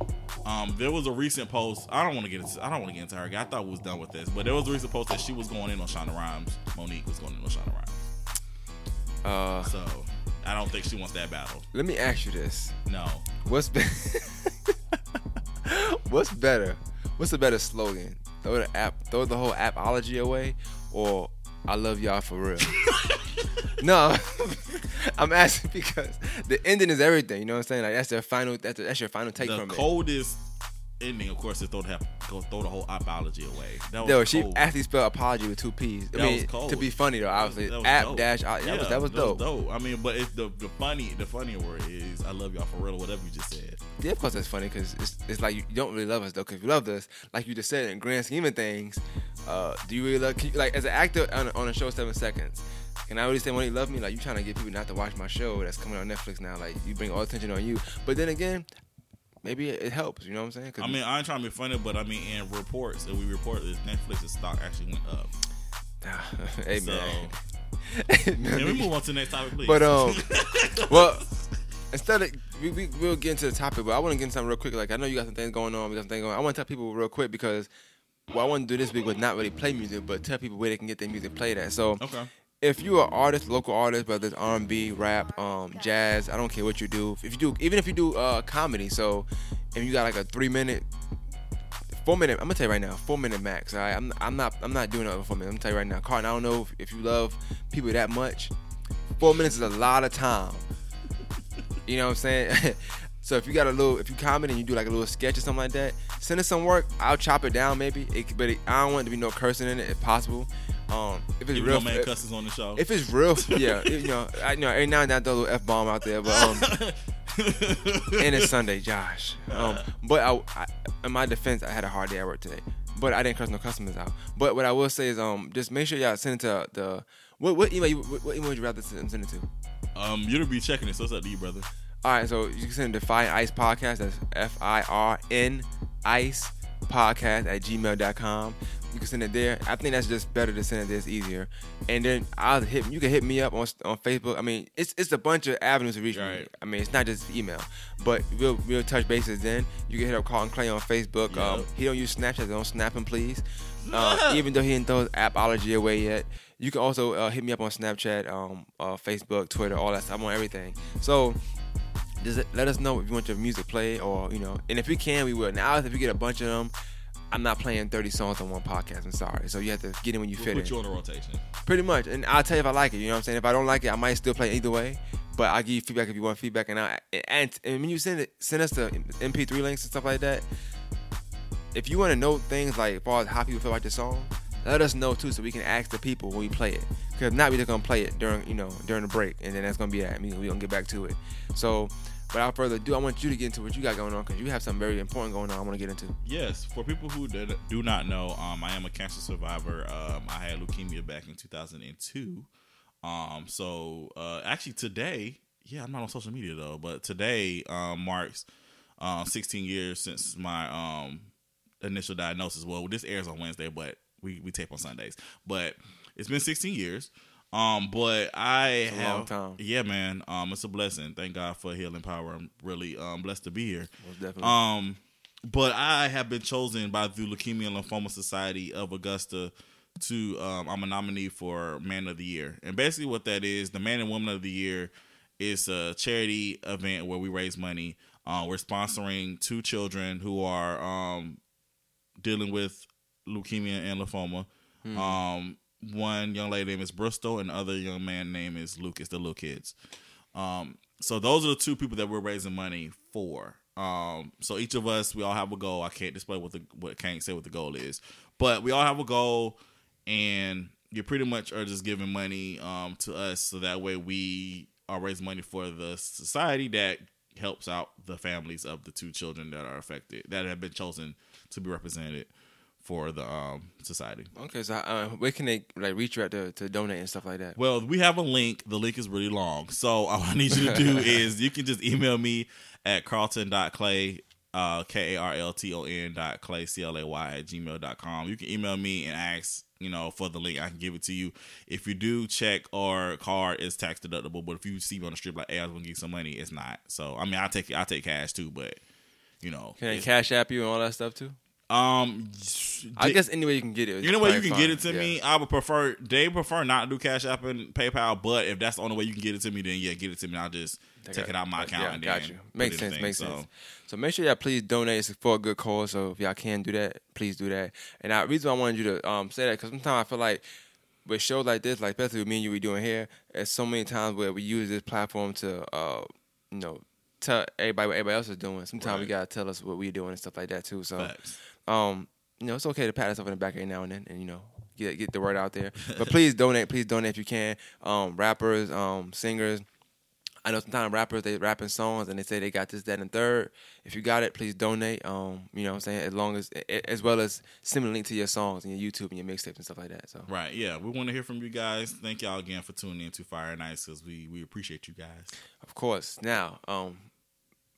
um, there was a recent post. I don't want to get into. I don't want to get into her. I thought we was done with this, but there was a recent post that she was going in on Shonda Rhimes. Mo'Nique was going in on Shonda Rhimes. uh, So I don't think she wants that battle. let me ask you this: No, What's be- What's better? What's a better slogan? Throw the app, throw the whole appology away, or I love y'all for real. no, I'm asking because the ending is everything. You know what I'm saying? Like that's their final. That's that's your final take the from it. The coldest ending, of course, is throw the go throw the whole apology away. That was Yo, she cold. actually spelled apology with two P's. I That mean, was cold. to be funny though, obviously, That was app dope. dash. uh, That was that was dope. I mean, but it's the the funny the funnier word is I love y'all for real or whatever you just said. Yeah, of course that's funny because it's, it's like you, don't really love us though. Because if you loved us, like you just said, in grand scheme of things, uh, do you really love? Can you, like as an actor on, a- on a show Seven Seconds, can I really say when you love me? Like you trying to get people not to watch my show that's coming on Netflix now. Like you bring all attention on you, but then again, maybe it, it helps. You know what I'm saying? I mean, I ain't trying to be funny, but I mean, in reports that we report this, Netflix's stock actually went up. hey So, man. can we move on to the next topic, please? But um, well, instead of we, we we'll get into the topic, but I want to get into something real quick. Like I know you got some things going on, we got some things going. on. I want to tell people real quick because what I want to do this week was not really play music, but tell people where they can get their music played at. So okay, if you're an artist, local artist, whether it's R&B, rap, um, jazz, I don't care what you do. If you do, even if you do uh, comedy, so if you got like a three minute, four minute, I'm gonna tell you right now, four minute max. All right, I'm, I'm not, I'm not doing it four minutes. I'm gonna tell you right now, Carton. I don't know if, if you love people that much. Four minutes is a lot of time. You know what I'm saying? so if you got a little, if you comment and you do like a little sketch or something like that, send us some work. I'll chop it down maybe. It, but it, I don't want it to be no cursing in it if possible. Um, if it's even real, man if- cusses on the show. if it's real, yeah, you know, I you know every now and then I throw a little f bomb out there, but um, and it's Sunday, Josh. Um, but I, I, in my defense, I had a hard day at work today, but I didn't curse no customers out. But what I will say is, um, just make sure y'all send it to the what, what email? You, what, what email would you rather send, send it to? um, you'll be checking it, so it's up to you, brother. All right, so you can send it to Fire Ice Podcast. That's F I R N Ice Podcast at gmail.com. You can send it there. I think that's just better to send it there. It's easier. And then I'll hit you can hit me up on on Facebook. I mean, it's it's a bunch of avenues to reach me. Right. I mean, it's not just email, but we'll we'll touch bases then. You can hit up Carlton Clay on Facebook. Um, he don't use Snapchat. Don't snap him, please. Uh, even though he didn't throw his appology away yet, you can also uh, hit me up on Snapchat, um, uh, Facebook, Twitter, all that stuff. I'm on everything. So just let us know if you want your music played or you know and if we can we will now if you get a bunch of them i'm not playing 30 songs on one podcast i'm sorry. So you have to get in when you We'll fit put in. you on a rotation. pretty much and i'll tell you if i like it you know what i'm saying? If i don't like it i might still play either way but i'll give you feedback if you want feedback and i and, and when you send it send us the mp3 links and stuff like that if you want to know things like as far as how people feel about the song let us know too so we can ask the people when we play it. Because not we're just gonna play it during you know during the break and then that's gonna be that I mean we gonna get back to it. So without further ado I want you to get into what you got going on because you have something very important going on I want to get into Yes, for people who did, do not know, um, I am a cancer survivor. Um, I had leukemia back in 2002. Um, so uh, actually today, yeah, I'm not on social media though, but today um, marks um, 16 years since my um, initial diagnosis. Well, this airs on Wednesday, but we, we tape on Sundays. But it's been 16 years. Um, but I have, time. yeah, man. Um, it's a blessing. Thank God for healing power. I'm really um blessed to be here. Most definitely. Um, but I have been chosen by the Leukemia and Lymphoma Society of Augusta to um, I'm a nominee for Man of the Year, and basically what that is, the Man and Woman of the Year is a charity event where we raise money. Uh, we're sponsoring two children who are um, dealing with leukemia and lymphoma. Um, one young lady name is Bristol, and other young man name is Lucas. The little kids. Um, so those are the two people that we're raising money for. Um, so each of us, we all have a goal. I can't display what the what can't say what the goal is, but we all have a goal, and you pretty much are just giving money um to us, so that way we are raising money for the society that helps out the families of the two children that are affected that have been chosen to be represented for the um society. okay, so uh, where can they like reach you at to, to donate and stuff like that? Well, we have a link. The link is really long. So all I need you to do is you can just email me at carlton.clay, uh, K-A-R-L-T-O-N dot clay, C-L-A-Y at gmail dot com. You can email me and ask, you know, for the link. I can give it to you. If you do check or card, it's tax deductible. But if you see me on the strip like, hey, I was going to give you some money, it's not. So, I mean, I take I take cash too, but, you know. Can they cash app you and all that stuff too? Um, I guess any way you can get it. know what? You can get it to Yeah. me. I would prefer. They prefer not to do Cash App and PayPal, but if that's the only way you can get it to me, then yeah, get it to me. I'll just take it out my account Yeah, and got you. Makes sense. Makes So, sense. So make sure y'all please donate. It's for a good cause. So if y'all can do that, please do that. And the reason why I wanted you to um, say that because sometimes I feel like with shows like this, like especially with me and you, we doing here, there's so many times where we use this platform to, uh, you know, tell everybody what everybody else is doing. Sometimes we gotta tell us what we're doing and stuff like that too. So, Facts. Um, you know, it's okay to pat yourself in the back every now and then, and you know, get get the word out there. But please donate. Please donate if you can. Um, rappers, um, singers. I know sometimes rappers they rapping songs and they say they got this, that, and third. If you got it, please donate. Um, you know what I'm saying? As long as as well as send a link to your songs and your YouTube and your mixtapes and stuff like that. So right, yeah, we want to hear from you guys. Thank y'all again for tuning in to Fire and Ice because we we appreciate you guys. of course. Now, um,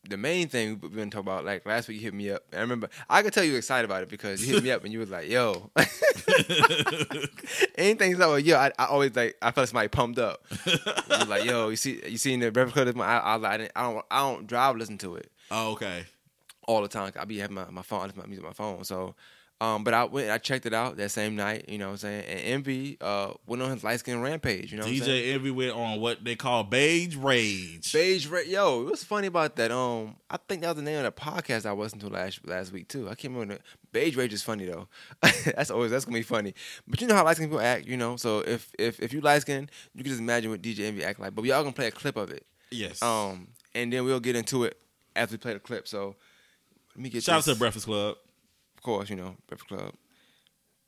the main thing we've been talking about, like last week you hit me up. I remember I could tell you were excited about it because you hit me up and you was like, yo. Anything so yo, I, I always like I felt somebody pumped up. like, yo, you see you seen the Club this month? I, I, I, didn't, I don't I don't drive listen to it. Oh, okay. all the time. I be having my, my phone, I listen my music on my phone. So, um, but I went, I checked it out that same night. You know what I'm saying? And Envy uh went on his light skin rampage. You know what I'm saying? DJ Envy went on what they call Beige Rage. Beige rage. Yo, what's funny about that? Um, I think that was the name of the podcast I listened to last last week too. I can't remember. Beige Rage is funny though. that's always that's gonna be funny. But you know how light skin people act, you know. So if if if you light skin, you can just imagine what DJ Envy act like. But we all gonna play a clip of it. yes. Um, and then we'll get into it as we play the clip. So let me get Shout out to the Breakfast Club. Of course, you know, Breakfast Club.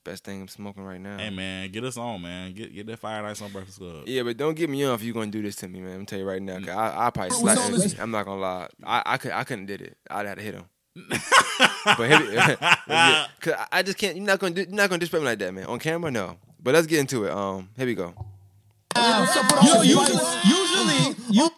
Best thing I'm smoking right now. Hey man, get us on, man. Get get that Fire and Ice on Breakfast Club. Yeah, but don't get me on if you're gonna do this to me, man. I'm tell you right now. 'cause I, I probably What's slap him. I'm not gonna lie. I, I could I couldn't did it. I'd have to hit him. but hit it, cause I- I just can't. You're not gonna do, you're not gonna disrespect me like that, man. On camera, no. But let's get into it. Um, here we go. What's up with You usually, usually, you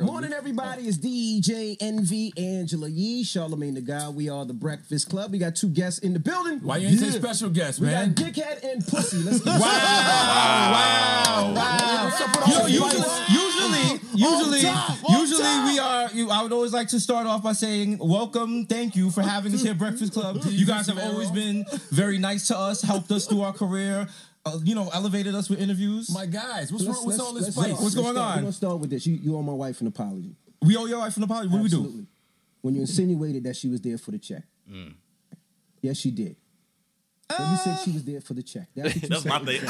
Morning, everybody. It's DJ Envy Angela Yee, Charlamagne the God. We are the Breakfast Club. We got two guests in the building. why you ain't say Yeah. special guest, We man? got Dickhead and Pussy. Let's get Wow, wow, wow. What's up with You know, all this usually, usually, usually, On top, on usually we are. You, I would always like to start off by saying, "Welcome, thank you for having us here, Breakfast Club. You guys have always been very nice to us, helped us through our career. Uh, you know, elevated us with interviews. My guys, what's Let's- wrong? What's let's- all this let's spice? What's Let's going start. on? We're gonna start with this. You, you owe my wife an apology. we owe your wife an apology. What do we do? Absolutely. When you insinuated that she was there for the check. Yes, she did. But you said she was there for the check. That's, what you That's said. my thing.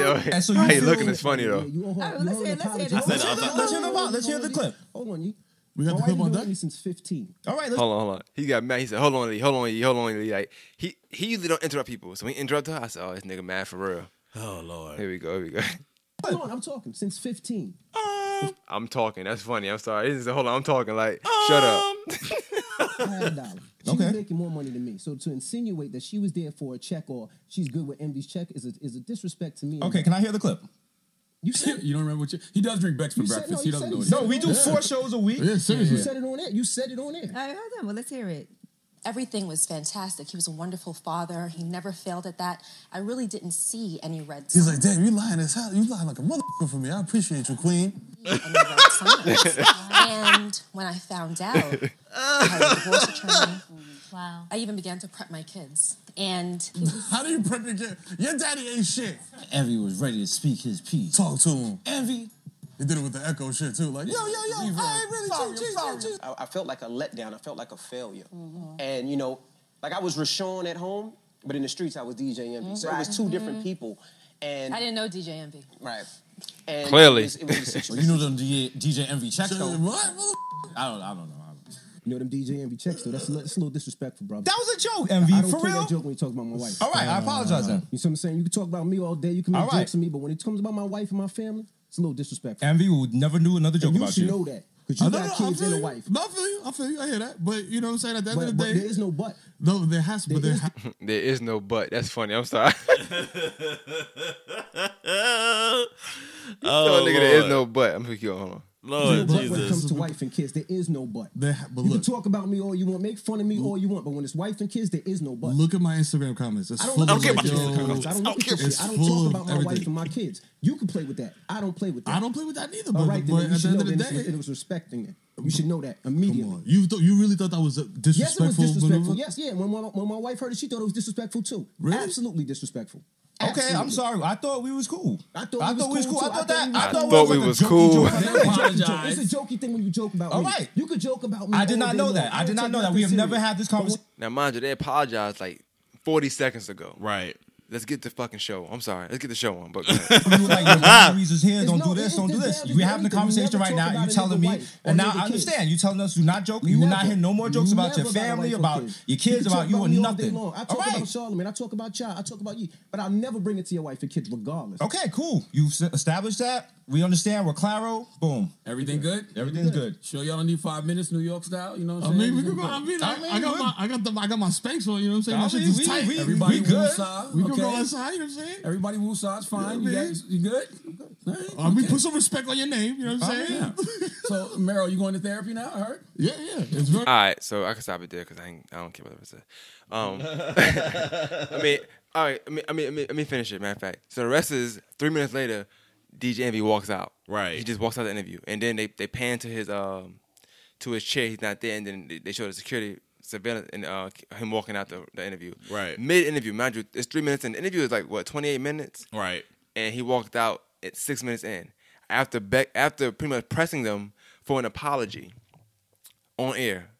Yo, And so how you you feel- looking is funny Yeah, though. you owe her, All right, you let's owe her hear- an let's hear apology. the- I Let's hear the- let's hear the pod- let's hear the clip. Hold on, you. We got My the wife clip been on with deck? since 15. All right, let's, Hold on, hold on. He got mad. He said, "Hold on, Lee. Hold on, Lee. Hold on, Lee." Like he he usually don't interrupt people. So when he interrupted her, I said, "Oh, this nigga mad for real." Oh Lord. Here we go. Here we go. Hold on, I'm talking since 15. Um, I'm talking. That's funny. I'm sorry. He said, "Hold on, I'm talking." Like, shut up. Um, I had a dollar. She Okay. making more money than me. So to insinuate that she was there for a check or she's good with Envy's check is a, is a disrespect to me. okay, can I hear the clip? You said You don't remember what you? He does drink Bex for You said- breakfast. no, he doesn't said- know you it. No, we do Yeah. four shows a week. Yeah, seriously. you said it on it. You said it on it. All right, hold on. Well, let's hear it. everything was fantastic. He was a wonderful father. He never failed at that. I really didn't see any red He's like, damn, you lying as hell. You lying like a motherfucker for me. I appreciate you, queen. any and when I found out, I had a divorce attorney. Wow. I even began to prep my kids. And How do you prep your kid? Your daddy ain't shit. Envy was ready to speak his piece. Talk to him. Envy. He did it with the echo shit too. Like, yo, yo, yo, I ain't really sorry, cheat, I'm cheat, sorry. cheat. I, I felt like a letdown. I felt like a failure. Mm-hmm. And you know, like I was Raashaun at home, but in the streets I was DJ Envy. So it was two mm-hmm. different people. And I didn't know DJ Envy. right. And Clearly. it was, it was Well, you knew them DJ, DJ Envy checks though. What? mother- I don't. I don't know. I don't know. You know them DJ Envy checks though. That's a, little- that's a little disrespectful, brother. That was a joke, Envy. I don't For take real. that joke when you talk about my wife. All right, I apologize then. You see what I'm saying? You can talk about me all day. You can make All right. jokes of me, but when it comes about my wife and my family, it's a little disrespectful. Envy would never do another joke And you about should you. know that because you I got know, no, I kids feel and a wife. No, I feel you. I feel you. I hear that. But you know what I'm saying? At the end But, of the but day, there is no but. no, there has to. But There there is- ha- There is no but. That's funny. I'm sorry. oh, nigga, there is no but. I'm gonna keep on. Hold on. There's no Lord but when it comes to wife and kids. There is no but. there but You can talk about me all you want, make fun of me all you want, but when it's wife and kids, there is no but. look at my Instagram comments. It's I don't, full I don't of care like, about your yo, comments. I don't look at your It's shit. I don't talk about my wife and my kids. You can play with that. I don't play with that. I don't play with that neither. All But, right, but then you at the should end know of the that day, it, it was respecting it. You should know that come immediately. on. You th- you really thought that was a Yes, it was disrespectful? disrespectful. maneuver? Yes, yeah. When my, when my wife heard it, she thought it was disrespectful too. Really? Absolutely disrespectful. Okay, I'm sorry. I thought we was cool. I thought, I we, thought we was cool. I thought that. I was thought, cool. thought we was was a cool. joke. It's a jokey joke. apologize. It's a jokey thing when you joke about All me. right. You could joke about me. I did not know that. I did not know that. We have never had this conversation. Now, mind you, they apologized like 40 seconds ago. Right. Let's get the fucking show. I'm sorry. Let's get the show on. But go ahead. You were like, your boundaries is here. Don't no- do this. Don't do this. it- We're having a conversation right now. You it telling me, your wife or and now I understand. You telling us do not joke. You You not never. hear no more jokes about your never got a family, about your kids, about you, or me all day nothing. long. I talk about Charlamagne. I talk about y'all. I talk about you. But I'll never bring it to your wife and kids, regardless. Okay, cool. You've established that. We understand. We're claro. Boom. Everything good? Everything's good. Sure, y'all don't need five minutes, New York style. You know what I I'm saying? mean, we could go. I mean, I, I mean, I got my, I got the, I got my Spanx on. You know what I'm saying? I That shit is tight. Everybody we good. We can okay? Go outside. You know what I'm saying? Everybody woosah's fine. Yeah, You, man. guys, you good? All right, I mean, okay. put some respect on your name. You know what I'm Oh, saying? yeah. So, Meryl, you going to therapy now? I heard. yeah, yeah. It's very. All right, so I can stop it there because I, ain't- I don't care what it said. Um, I mean, all right. I mean, I mean, I mean, let me finish it. Matter of fact, so the rest is three minutes later. DJ Envy walks out. Right. He just walks out of the interview, and then they they pan to his um to his chair. He's not there, and then they, they show the security surveillance and uh him walking out the, the interview. Right. Mid interview, mind you, it's three minutes, and the interview is like what twenty eight minutes, Right. and he walked out at six minutes in after Beck after pretty much pressing them for an apology on air.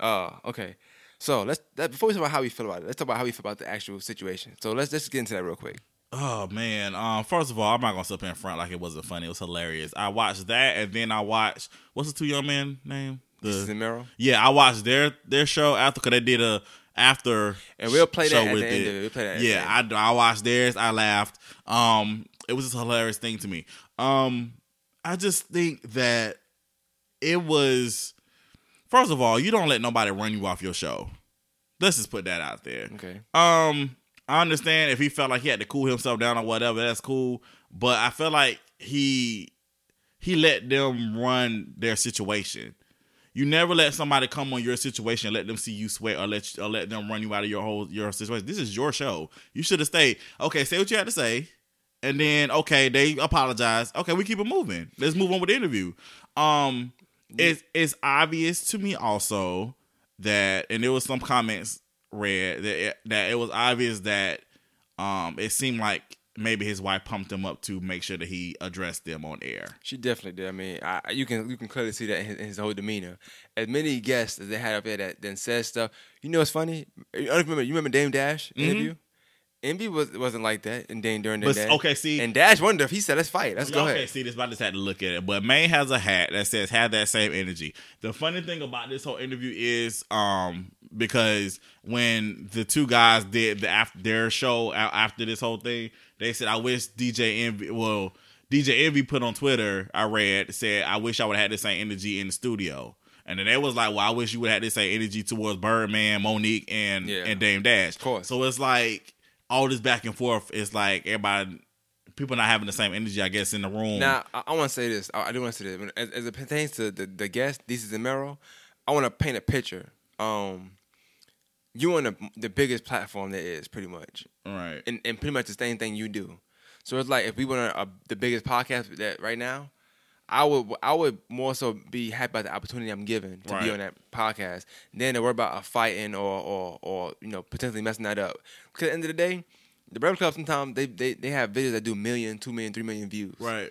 Uh, okay. So let's that, before we talk about how we feel about it, let's talk about how we feel about the actual situation. So let's let's get into that real quick. Oh man. Um. First of all, I'm not gonna sit up in front like it wasn't funny. It was hilarious. I watched that, and then I watched what's the two young men name? The? Yeah, I watched their their show after because they did a after And we'll play that at with the end it. of it. We'll play that at yeah, I I watched theirs. I laughed. Um, it was just a hilarious thing to me. Um, I just think that it was. First of all, you don't let nobody run you off your show. Let's just put that out there. Okay. Um, I understand if he felt like he had to cool himself down or whatever, that's cool. But I feel like he he let them run their situation. You never let somebody come on your situation, and let them see you sweat, or let or let them run you out of your whole your situation. This is your show. You should have stayed. Okay, say what you had to say, and then okay, they apologize. Okay, we keep it moving. Let's move on with the interview. Um, it's it's obvious to me also that, and there was some comments read that it, that it was obvious that um it seemed like maybe his wife pumped him up to make sure that he addressed them on air. She definitely did. I mean, I, I- you can you can clearly see that in his, in his whole demeanor. As many guests as they had up there that then said stuff. You know what's funny? You remember you remember Dame Dash interview? Envy was wasn't like that, and Dame during the Dash. okay, see- and Dash wondered if he said, "Let's fight, let's go okay, ahead." see this, but I just had to look at it. But May has a hat that says "Have that same energy." The funny thing about this whole interview is, um, because when the two guys did the after their show after this whole thing, they said, "I wish DJ Envy." Well, DJ Envy put on Twitter, I read said, "I wish I would have had the same energy in the studio." And then they was like, "Well, I wish you would have had the same energy towards Birdman, Mo'Nique, and Yeah. and Dame Dash." Of course. So it's like all this back and forth. It's like everybody people not having the same energy, I guess, in the room. Now, I, I want to say this. I, I do want to say this. As, as it pertains to the, the guest, this is Zamero, I want to paint a picture. Um, you on the the biggest platform there is, pretty much, Right. and and pretty much the same thing you do. So it's like if we were on a, the biggest podcast that right now, I would I would more so be happy about the opportunity I'm given to Right. be on that podcast than to worry about a fighting or or or you know potentially messing that up. Because at the end of the day, the Breakfast Club sometimes they, they they have videos that do million, two million, three million views. Right.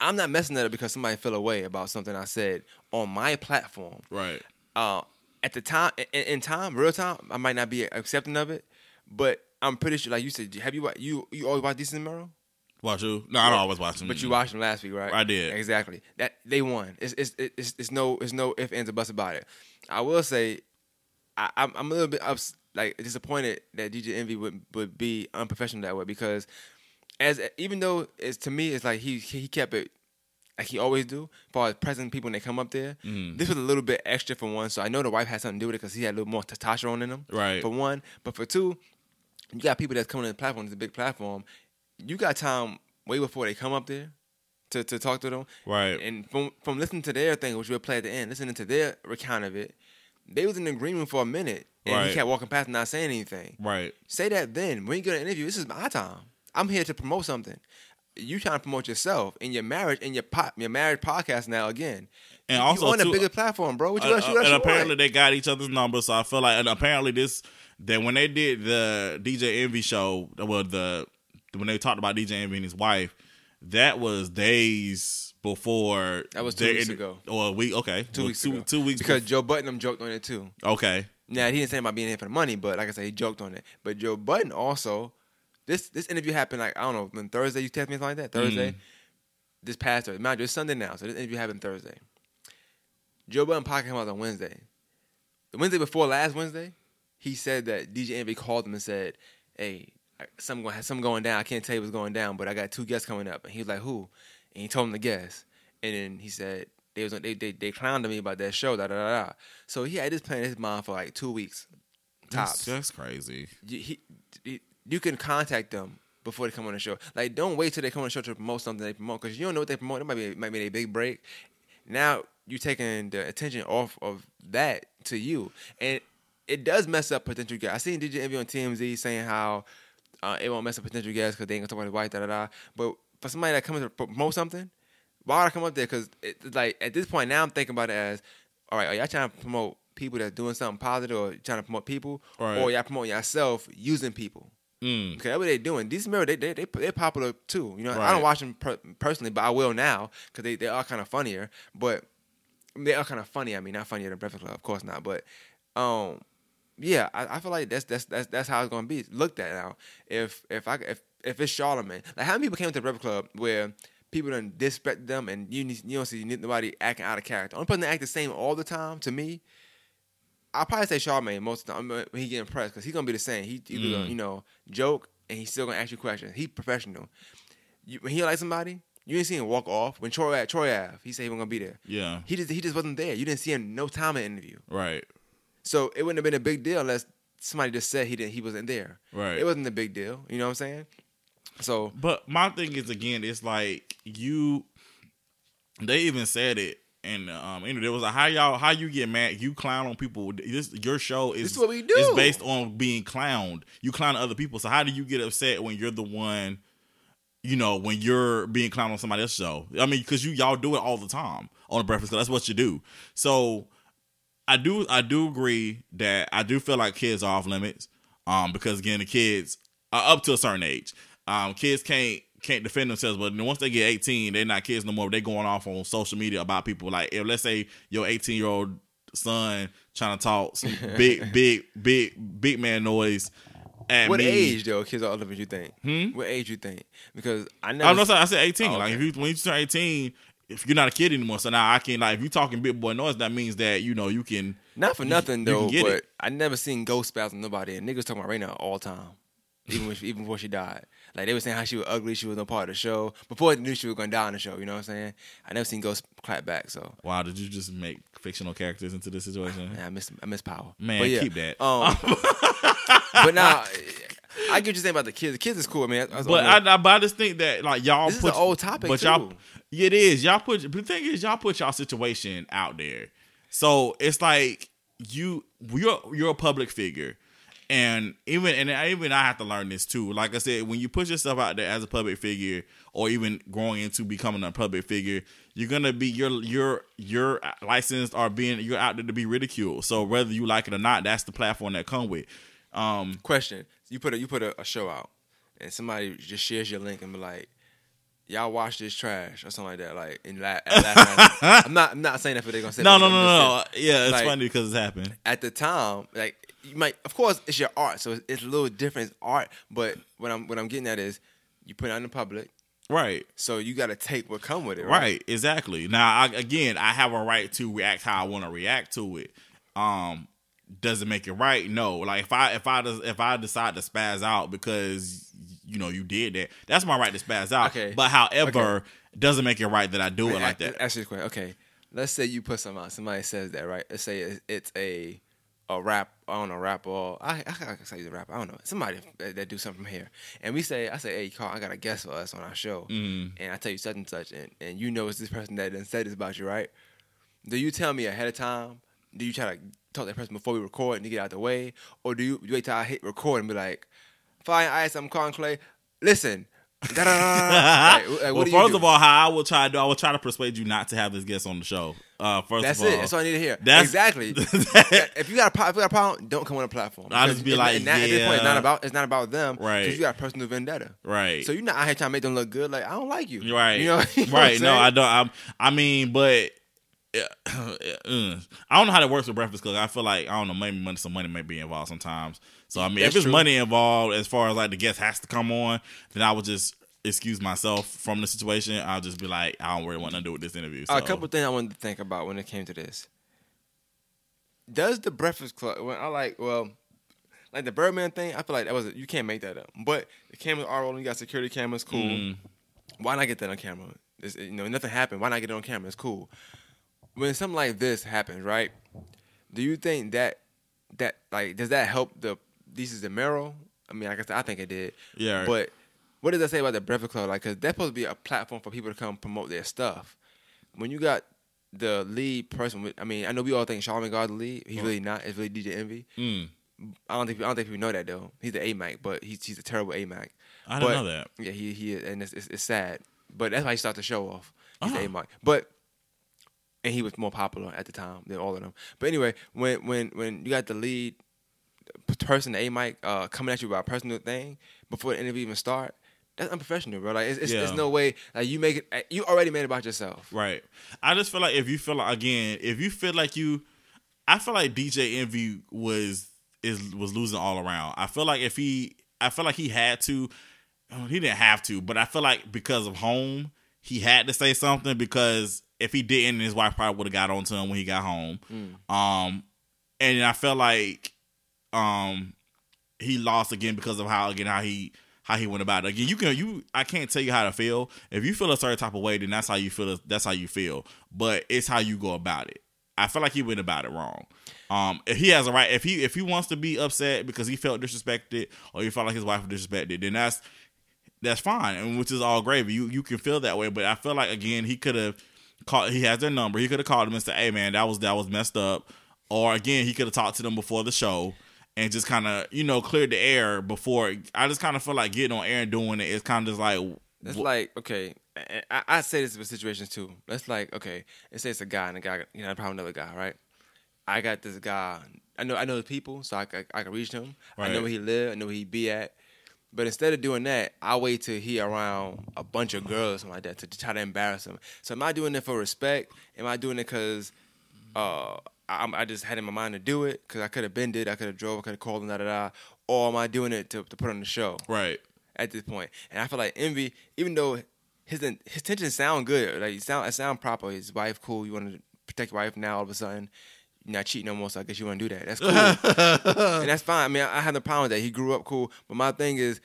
I'm not messing that up because somebody fell away about something I said on my platform. Right. Uh, at the time, in, in time, real time, I might not be accepting of it, but I'm pretty sure, like you said, have you you you always watch Desus and Mero? Watch you? No, I don't always watch them. But you watched them last week, right? I did. Exactly. That they won. It's it's it's, it's no it's no if ands or buts about it. I will say, I, I'm I'm a little bit ups, like disappointed that DJ Envy would would be unprofessional that way because as even though it's to me it's like he he kept it like he always do as far as present people when they come up there. Mm-hmm. This was a little bit extra for one, so I know the wife had something to do with it because he had a little more testosterone in him. Right. For one, but for two, you got people that's coming to the platform. It's a big platform. You got time way before they come up there to, to talk to them. Right. And from from listening to their thing, which we'll play at the end, listening to their recount of it, they was in agreement for a minute, and Right. he kept walking past and not saying anything. Right. Say that then. When you get an interview, this is my time. I'm here to promote something. You trying to promote yourself in your marriage in your pop your marriage podcast now again. And You also, on a bigger platform, bro. What you Uh, else? You else and you apparently want? they got each other's numbers, so I feel like, and apparently this that when they did the DJ Envy show, well, the when they talked about DJ Envy and his wife, that was days before. That was two their weeks ago. Or a week, okay, two Well, weeks two, ago. two weeks because bef- Joe Budden joked on it too. okay, Now he didn't say about being here for the money, but like I said, he joked on it. But Joe Budden also, this this interview happened like I don't know when Thursday. You text me something like that Thursday. Mm-hmm. This past Thursday, mind you, it's Sunday now, so this interview happened Thursday. Joe Budden podcast came out on Wednesday. The Wednesday before last Wednesday, he said that DJ Envy called him and said, "Hey, something going something going down. I can't tell you what's going down, but I got two guests coming up." And he was like, "Who?" And he told him the guests. And then he said they was they they, they clowned on me about that show. Da da da da. So he had this plan in his mind for like two weeks, tops. that's crazy. He, he- you can contact them before they come on the show. Like, don't wait till they come on the show to promote something they promote because you don't know what they promote. It might be might be a big break. Now you're taking the attention off of that to you, and it does mess up potential guests. I seen DJ Envy on TMZ saying how uh, it won't mess up potential guests because they ain't gonna talk about his wife, da da da. But for somebody that comes to promote something, why would I come up there? Because like at this point now I'm thinking about it as, all right, are y'all trying to promote people that's doing something positive, or trying to promote people, Right. or y'all promoting yourself using people? Mm. Okay, that's what they're doing. These mirror, they they they they're popular too. You know, I don't watch them per- personally, but I will now because they they are kind of funnier. But they are kind of funny. I mean, not funnier than Breakfast Club, of course not. But um, yeah, I, I feel like that's that's that's that's how it's gonna be looked at now. If if I if if it's Charlamagne, like how many people came to the Breakfast Club where people don't disrespect them and you need- you don't see nobody acting out of character. Only person that act the same all the time to me. I'll probably say Charlamagne most of the time when he get impressed because he's gonna be the same. He either gonna, mm. you know joke and he's still gonna ask you questions. He professional. You, when he like somebody, you didn't see him walk off. When Troy at Troy Ave, he said he wasn't gonna be there. Yeah, He just he just wasn't there. You didn't see him no time in the interview. right, So it wouldn't have been a big deal unless somebody just said he didn't he wasn't there. Right. It wasn't a big deal. You know what I'm saying? So But my thing is again, it's like you. They even said it, and um, know, there was a how y'all how you get mad. You clown on people. This your show is is what we do. It's based on being clowned. You clown other people. So how do you get upset when you're the one? You know, when you're being clowned on somebody else's show. I mean, because you y'all do it all the time on the Breakfast Club. That's what you do. So I do I do agree that I do feel like kids are off limits. Um, because again, the kids are up to a certain age. Um, kids can't can't defend themselves, but then once they get eighteen, they're not kids no more. They're going off on social media about people. Like if let's say your eighteen year old son trying to talk some big big big big man noise at what me. age though? Kids are older than you think. Hmm? What age you think? Because I oh, never. I know. I said eighteen. Oh, Like if you when you turn eighteen, if you're not a kid anymore, so now I can like if you're talking big boy noise, that means that you know you can. Not for you- nothing though, but it. I never seen ghost spouts on nobody. And niggas talking about right now all time. Even when she, even before she died. Like they were saying how she was ugly, she was no part of the show. Before they knew she was gonna die on the show, you know what I'm saying? I never seen ghost clap back, so Wow, did you just make fictional characters into this situation? yeah, I miss I miss power. Man, But yeah, keep that. Um, but now I get you're saying about the kids. The kids is cool, man. But. I, I, but I just think that like y'all This is put an old topic, but y'all, it is. Y'all put But the thing is y'all put y'all situation out there, so it's like you you're you're a public figure. And even and I, even I have to learn this too. Like I said, when you put yourself out there as a public figure, or even growing into becoming a public figure, you're gonna be your your your licensed or being you're out there to be ridiculed. So whether you like it or not, that's the platform that come with. Um, Question: You put a you put a, a show out, and somebody just shares your link and be like, "Y'all watch this trash" or something like that. Like in la- at last I'm not I'm not saying that for they're gonna say. no, that, no, no, no. Yeah, it's like, funny because it's happened. At the time, like you might, of course, it's your art, so it's, it's a little different. It's art, but what I'm what I'm getting at is you put it out in the public, Right. so you got to take what come with it. Right, exactly. Now, I, again, I have a right to react how I want to react to it. Um, does it make it right? No. Like if I if I if I decide to spaz out because you know you did that, that's my right to spaz out. Okay. But however, doesn't make it right that I do it like that. Ask you a question. Okay, let's say you put something out. Somebody says that, right? Let's say it's a a rap. I don't know, rap or I I can say a rapper. I don't know. Somebody that, that do something from here, and we say, I say, hey, Carl, I got a guest for us on our show, Mm-hmm. and I tell you such and such, and, and you know it's this person that done said this about you, right? Do you tell me ahead of time? Do you try to talk to that person before we record and to get out the way, or do you wait till I hit record and be like, fine, I I'm calling Clay. Listen. Da-da-da-da." Like, like, well, what do you first of all, how I will try to do, I will try to persuade you not to have this guest on the show. Uh, first That's of all, it. That's all I need to hear. That's- exactly. if you got a if you got a problem, don't come on a platform. I'll just be like, and that- at this point, it's not about it's not about them. Right. Because you got a personal vendetta. Right. So you're not out here trying to make them look good. Like I don't like you. Right. You know. you know right. No. I don't. I'm, I mean, but yeah, uh, I don't know how that works with Breakfast Club. I feel like I don't know. Maybe money, some money may be involved sometimes. So I mean, That's if it's true. money involved, as far as like the guest has to come on, then I would just excuse myself from the situation. I'll just be like, I don't really want to do with this interview. So. A couple things I wanted to think about when it came to this. Does the Breakfast Club? When I like, well, like the Birdman thing, I feel like that was you can't make that up. But the cameras are rolling. You got security cameras, cool. Mm. Why not get that on camera? It's, you know, nothing happened. Why not get it on camera? It's cool. When something like this happens, right? Do you think that that like does that help the this is the Mero? I mean, like I said, I think it did. Yeah. But what does that say about the Breakfast Club? Like, cause that's supposed to be a platform for people to come promote their stuff. When you got the lead person, with, I mean, I know we all think Charlamagne God the lead. He's really not. It's really DJ Envy. Mm. I don't think I don't think people know that though. He's the AMAC, but he's he's a terrible AMAC. I didn't know that. Yeah, he he is, and it's, it's it's sad. But that's why he started the show off. He's Oh. the AMAC, but and he was more popular at the time than all of them. But anyway, when when when you got the lead person, the AMAC, uh, coming at you about a personal thing before the interview even start. That's unprofessional, bro. Like, it's, it's, it's no way. Like, you make it. You already made it about yourself. Right. I just feel like if you feel like again, if you feel like you, I feel like DJ Envy was is was losing all around. I feel like if he, I feel like he had to. He didn't have to, but I feel like because of home, he had to say something because if he didn't, his wife probably would have got on to him when he got home. Um, and I felt like, um, he lost again because of how again how he how he went about it. Again, you can you I can't tell you how to feel. If you feel a certain type of way, then that's how you feel. That's how you feel. But it's how you go about it. I feel like he went about it wrong. Um, if he has a right, if he if he wants to be upset because he felt disrespected or he felt like his wife was disrespected, then that's that's fine, and which is all gravy. You you can feel that way, but I feel like again he could have called. He has their number. He could have called them and said, "Hey man, that was that was messed up." Or again, he could have talked to them before the show and just kind of you know cleared the air before. I just kind of feel like getting on air and doing it is kind of just like It's wh- like okay, I, I say this with situations too. Let's like okay, let's say it's a guy and a guy, you know, probably another guy, right? I got this guy. I know I know the people, so I, I, I can reach him. I know where he live. I know where he be at. But instead of doing that, I wait till he around a bunch of girls or something like that to, try to embarrass him. So am I doing it for respect? Am I doing it because uh, I, I just had in my mind to do it because I could have been did, I could have drove, I could have called him, da da da. Or am I doing it to, to put on the show? right. at this. And I feel like Envy, even though his his intentions sound good, like sound it sound proper. His wife cool. You want to protect your wife now. All of a sudden, not cheating no more. So I guess you want to do that. That's cool, and that's fine. I mean, I, I have no problem with that. He grew up cool. But my thing is,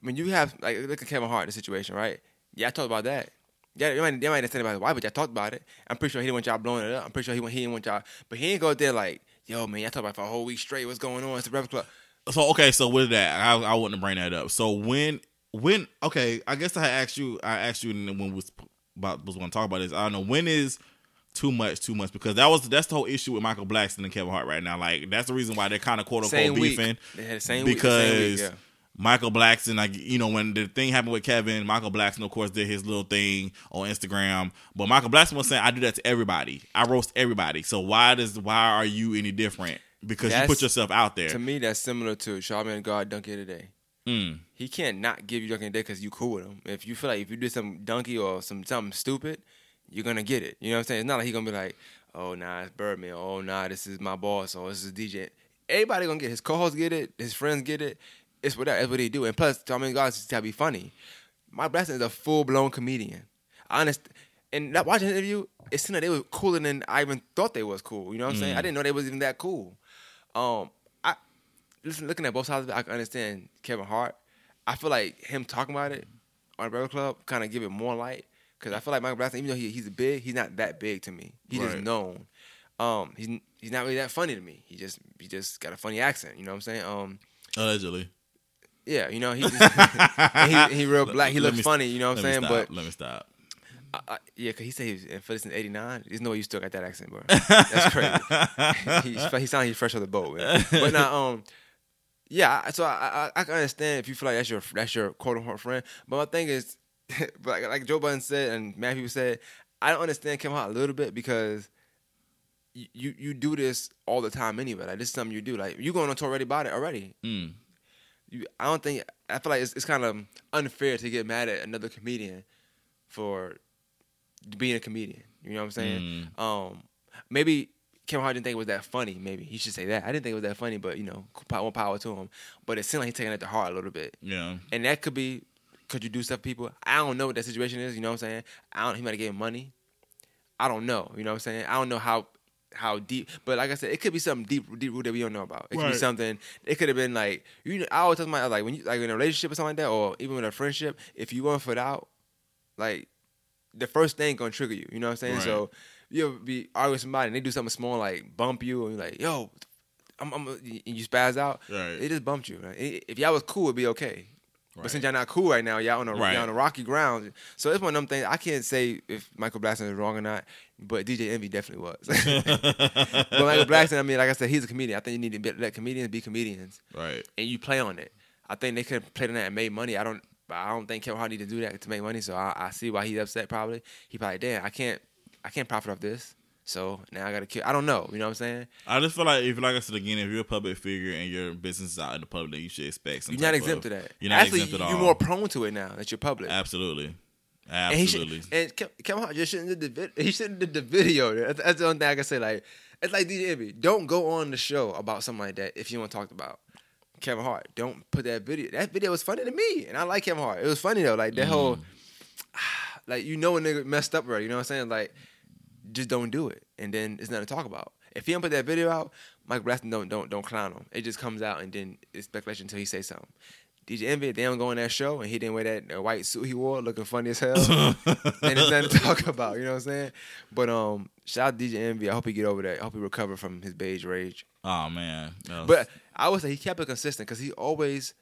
when you have like look at Kevin Hart, the situation, right? Yeah, I talked about that. Yeah, you might, you might say about his wife, but y'all talked about it. I'm pretty sure he didn't want y'all blowing it up. I'm pretty sure he, he didn't want y'all, but he ain't go there like, yo, man, y'all talked about it for a whole week straight. What's going on? It's the Breakfast Club. So okay, so with that, I, I wouldn't bring that up. So when when okay, I guess I asked you. I asked you when we was about was going to talk about this. I don't know when is too much, too much because that was that's the whole issue with Michael Blackson and Kevin Hart right now. Like that's the reason why they're kind of quote unquote week. beefing They had the same week- because same week, yeah. Michael Blackson, like you know, when the thing happened with Kevin, Michael Blackson, of course, did his little thing on Instagram. But Michael Blackson was saying, "I do that to everybody. I roast everybody. So why does why are you any different? Because you put yourself out there. To me, that's similar to Charlamagne God Donkey today. Mm. He can't not give you Donkey today because you cool with him. If you feel like if you do some donkey or some something stupid, you're gonna get it. You know what I'm saying? It's not like he gonna be like, oh nah, it's Birdman. Oh nah, this is my boss. Or this is DJ. Everybody gonna get it. his co-hosts get it. His friends get it. It's what that's what they do. And plus, Charlamagne God is to be funny. My Blackson is a full blown comedian. Honest. And that watching the interview, it seemed like they were cooler than I even thought they was cool. You know what I'm saying? Mm. I didn't know they was even that cool. Um, I listen, looking at both sides of it, I can understand Kevin Hart. I feel like him talking about it on Rebel Club kind of give it more light because I feel like Michael Blackson, even though he, he's big, he's not that big to me. He's just known. Um, he's he's not really that funny to me. He just he just got a funny accent. You know what I'm saying? Um, Allegedly. yeah, you know he just, he, he real black. He looks funny. You know what I'm saying? stop. But let me stop. I, I, yeah, cause he said he was in this in '89. There's no way you still got that accent, bro. That's crazy. He's, he sounded he's fresh off the boat, man. But now, um, yeah. So I, I I can understand if you feel like that's your that's your quote unquote friend. But my thing is, but like, like Joe Budden said and Matthew said, I don't understand Kevin Hart a little bit because. You, you you do this all the time anyway. Like this is something you do. Like you going on tour already about it already. Mm. You, I don't think I feel like it's, it's kind of unfair to get mad at another comedian for being a comedian. You know what I'm saying? Um, maybe Kevin Hart didn't think it was that funny. Maybe he should say that. I didn't think it was that funny, but you know, more power to him. But it seemed like he's taking it to heart a little bit. Yeah. And that could be could you do stuff to people? I don't know what that situation is. You know what I'm saying? I don't. He might have gave him money. I don't know. You know what I'm saying? I don't know how how deep. But like I said, it could be something deep deep root that we don't know about. It could be something. It could have been like you. know, I always tell my like when you like in a relationship or something like that, or even with a friendship, if you want foot out, like the first thing gonna trigger you. You know what I'm saying? Right. So you'll be arguing with somebody and they do something small like bump you, and you're like, yo. I'm, I'm, and you spaz out. Right. It just bumped you. Right? If y'all was cool, it'd be okay. Right. But since y'all not cool right now, y'all on a Right. y'all on a rocky ground. So it's one of them things. I can't say if Michael Blackson is wrong or not, but DJ Envy definitely was. but Michael Blackson, I mean, like I said, he's a comedian. I think you need to be, let comedians be comedians, Right. and you play on it. I think they could have played on that and made money. I don't. I don't think Kevin Hart need to do that to make money. So I, I see why he's upset. Probably he probably damn. I can't. I can't profit off this. So now I got to kill. I don't know. You know what I'm saying? I just feel like if, like I said again, if you're a public figure and your business is out in the public, then you should expect some. You're not exempt of- to that. You're not Actually, exempt at all. you're more prone to it now that you're public. Absolutely. And he Absolutely. should, and Ke- Kevin Hart just shouldn't did the he shouldn't did the video. That's, that's the only thing I can say. Like it's like DJ Envy. Don't go on the show about something like that if you want to talk about Kevin Hart. Don't put that video. That video was funny to me, and I like Kevin Hart. It was funny though. Like that mm. whole, like you know a nigga messed up already. You know what I'm saying? Like just don't do it, and then it's nothing to talk about. If he don't put that video out, Mike Blackson don't don't don't clown him. It just comes out, and then it's speculation until he say something. DJ Envy, they don't go on that show, and he didn't wear that white suit he wore, looking funny as hell. and it's nothing to talk about. You know what I'm saying? But um, shout out to DJ Envy. I hope he get over that. I hope he recover from his beige rage. oh man. Was- But I would say he kept it consistent because he always.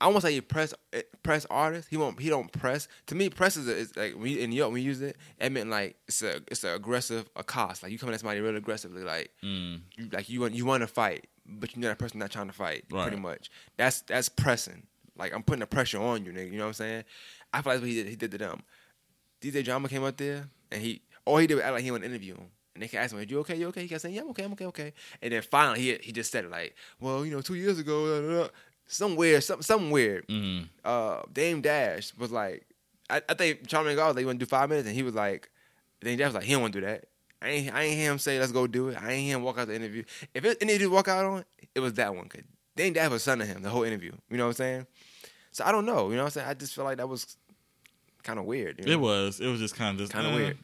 I won't say he press eh, press artist. He won't. He don't press. To me, press is, a, is like when you, in New York when we use it. It meant like it's a it's an aggressive accost. Like you coming at somebody real aggressively. Like Mm. you like you want you want to fight, but you're not a person not trying to fight. Right. Pretty much. That's that's pressing. Like I'm putting the pressure on you, nigga. You know what I'm saying? I feel like that's what he did. He did to them. DJ Drama came up there and he all he did was act like he want to interview him. And they kept asking him, Are "You okay? You okay?" He kept saying, "Yeah, I'm okay. I'm okay. Okay." And then finally, he he just said it like, "Well, you know, two years ago, da, da, da." some weird, something, something weird." Mhm. Uh, Dame Dash was like, I, I think Charlie like, "You want to do five minutes?" And he was like, Dame Dash was like, "He don't want to do that." I ain't, I ain't hear him say, "Let's go do it." I ain't hear him walk out the interview. If it, any interview walk out on, it was that one. Cause Dame Dash was son of him the whole interview. You know what I'm saying? So I don't know. You know what I'm saying? I just feel like that was kind of weird. You know? It was. It was just kind of just Kinda eh. weird.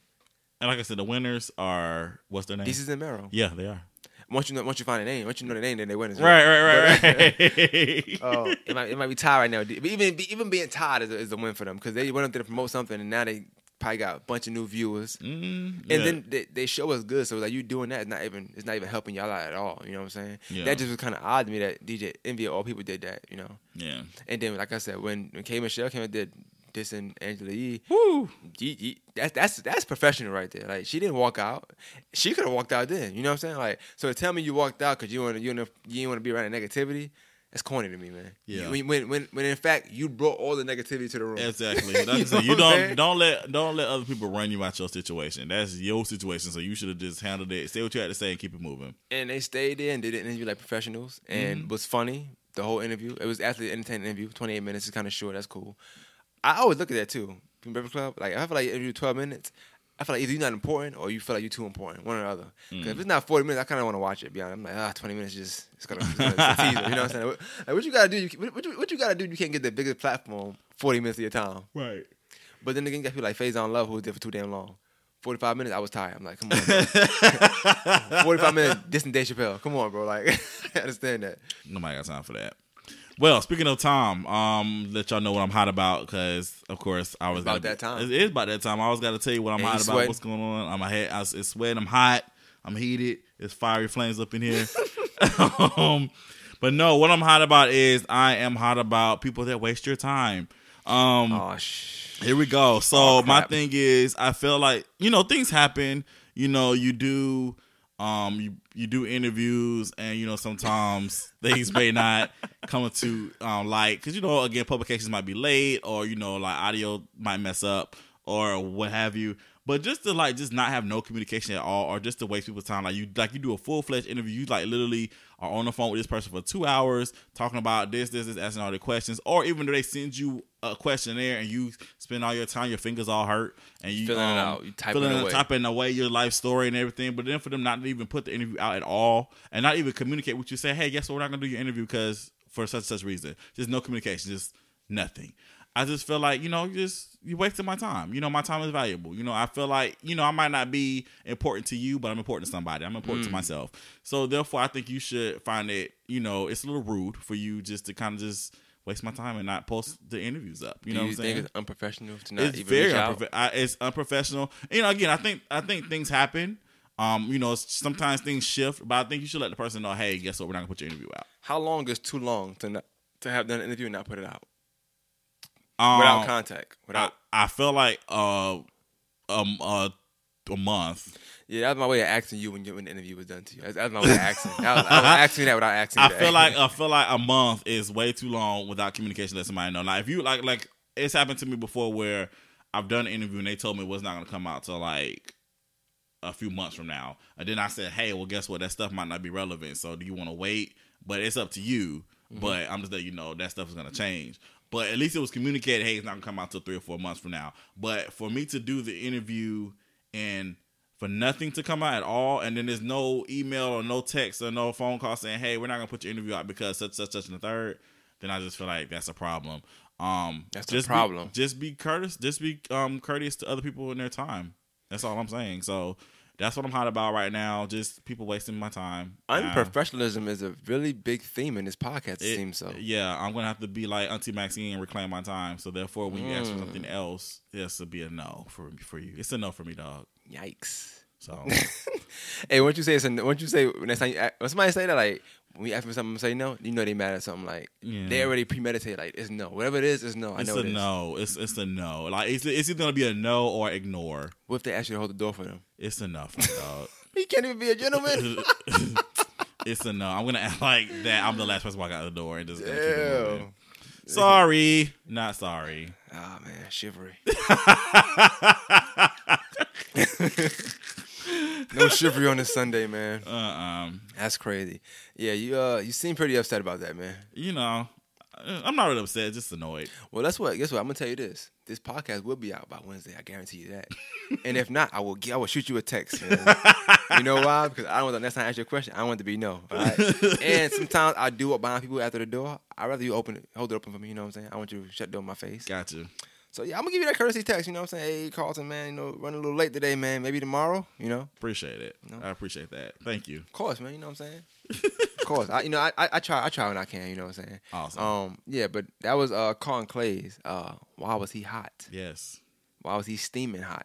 And like I said, the winners are what's their name? Desus and Mero. Yeah, they are. Once you know, once you find a name, once you know the name, then they win. Right, right, But- right, right. Oh, it might it might be tied right now. But even even being tied is a, is a win for them because they went up there to promote something and now they probably got a bunch of new viewers. Mm, And then they, they show us good, so like you doing that is not even it's not even helping y'all out at all. You know what I'm saying? Yeah. That just was kind of odd to me that DJ Envy all people did that. You know. Yeah. And then like I said, when when K Michelle came and did dissing Angela Yee. Woo. Yee- Yee- that's that's that's professional right there. Like she didn't walk out. She could have walked out then. You know what I'm saying? Like so to tell me you walked out because you want you wanna- you want to be around the negativity. That's corny to me, man. Yeah. When, when when when in fact you brought all the negativity to the room. Exactly. You said, know you what I'm don't saying? don't let don't let other people run you out your situation. That's your situation. So you should have just handled it. Say what you had to say and keep it moving. and they stayed there and did an interview like professionals and Mm-hmm. was funny the whole interview. It was actually an entertaining interview. Twenty eight minutes is kind of short. That's cool. I always look at that too. From Breakfast Club, like I feel like you interview twelve minutes. I feel like either you're not important or you feel like you're too important, one or the other. 'Cause Mm. if it's not 40 minutes, I kind of want to watch it. Beyond, I'm like, ah, 20 minutes just it's gonna, it's gonna it's teaser. You know what I'm saying? What, like, what you gotta do? You, what, what you, what you gotta do? You can't get the biggest platform 40 minutes of your time. Right. But then again, you got people like on Love who was there for too damn long. 45 minutes, I was tired. I'm like, come on. 45 minutes, dissing Dave Chappelle. Come on, bro. Like, I understand that. Nobody got time for that. Well, speaking of Tom, um, let y'all know what I'm hot about because, of course, I was about gotta that time. It is about that time. I always got to tell you what I'm And hot about. sweating. What's going on? I'm ahead. I, it's sweating. I'm hot. I'm heated. It's fiery flames up in here. um, but no, what I'm hot about is I am hot about people that waste your time. Um, Oh, sh- here we go. So Oh, my thing is, I feel like you know things happen. You know, you do, um, you you do interviews, and you know sometimes things may not come to um light because you know again publications might be late, or you know like audio might mess up, or what have you. But just to like just not have no communication at all, or just to waste people's time, like you like you do a full fledged interview, you like literally are on the phone with this person for two hours talking about this, this, this, asking all the questions, or even though they send you a questionnaire and you spend all your time, your fingers all hurt, and you Filling it um, out, you typing filling it away. typing away your life story and everything. But then for them not to even put the interview out at all, and not even communicate with you, say, hey, guess what, we're not gonna do your interview because for such and such reason, just no communication, just nothing. I just feel like you know, just you wasted my time. You know, my time is valuable. You know, I feel like you know I might not be important to you, but I'm important to somebody. I'm important Mm. to myself. So therefore, I think you should find it. You know, it's a little rude for you just to kind of just waste my time and not post the interviews up. You do know you what I'm saying? it's unprofessional to not it's even very reach unprof- I, it's unprofessional. You know, again, I think I think things happen. Um, you know, sometimes things shift, but I think you should let the person know, hey, guess what? We're not gonna put your interview out. How long is too long to not to have done an interview and not put it out Um, without contact? Without I, I feel like uh, um, uh, a month. yeah, that was my way of asking you when, you, when the interview was done to you. That's, that's my way of asking. I was, I was asking that without asking. I you feel like I feel like a month is way too long without communication. Let somebody know. Like if you like like it's happened to me before where I've done an interview and they told me it was not gonna come out till like a few months from now, and then I said, hey, well, guess what? That stuff might not be relevant. So do you want to wait? But it's up to you. But I'm just letting you know that stuff is gonna change. But at least it was communicated. Hey, it's not gonna come out till three or four months from now. But for me to do the interview and for nothing to come out at all, and then there's no email or no text or no phone call saying, "Hey, we're not gonna put your interview out because such such such and the third, then I just feel like that's a problem. Um, That's just be- problem. just be courteous. Just be um courteous to other people in their time. That's all I'm saying. So that's what I'm hot about right now. Just people wasting my time. Uh, unprofessionalism is a really big theme in this podcast. It, it- seems so. Yeah, I'm gonna have to be like Auntie Maxine and reclaim my time. So therefore, when you ask for Mm. something else, it has to be a no for for you. It's a no for me, dog. Yikes. So Hey, once you say it's a, once you say next time you, when somebody say that like when we ask for something say no, you know they mad at something like Yeah. they already premeditate like it's no. Whatever it is, it's no. I it's know a it is. no. It's it's a no. Like it's it's either gonna be a no or ignore. What if they ask you to hold the door for them? It's a no, for me, dog. He can't even be a gentleman. it's a no. I'm gonna act like that. I'm the last person to walk out the door and just gonna keep moving. Sorry, not sorry. Ah man, shivery. no shivery on this Sunday, man. Uh, um, That's crazy. Yeah, you uh, you seem pretty upset about that, man. you know, I'm not really upset. Just annoyed. Well, that's what. Guess what? I'm gonna tell you this. This podcast will be out by Wednesday. I guarantee you that. and if not, I will. I will shoot you a text. Man. you know why? Because I don't want the next time I ask you a question. I want it to be no. All right. and sometimes I do walk behind people after the door. I would rather you open it, hold it open for me. You know what I'm saying? I want you to shut the door in my face. Got Gotcha. So yeah, I'm gonna give you that courtesy text. You know what I'm saying? Hey, Carlton, man. You know, running a little late today, man. Maybe tomorrow. You know. Appreciate it. No. I appreciate that. Thank you. Of course, man. You know what I'm saying? of course. I, you know, I, I, I try. I try when I can. You know what I'm saying? Awesome. Um. Yeah, but that was uh Carlton Clay's. Uh, why was he hot? Yes. Why was he steaming hot?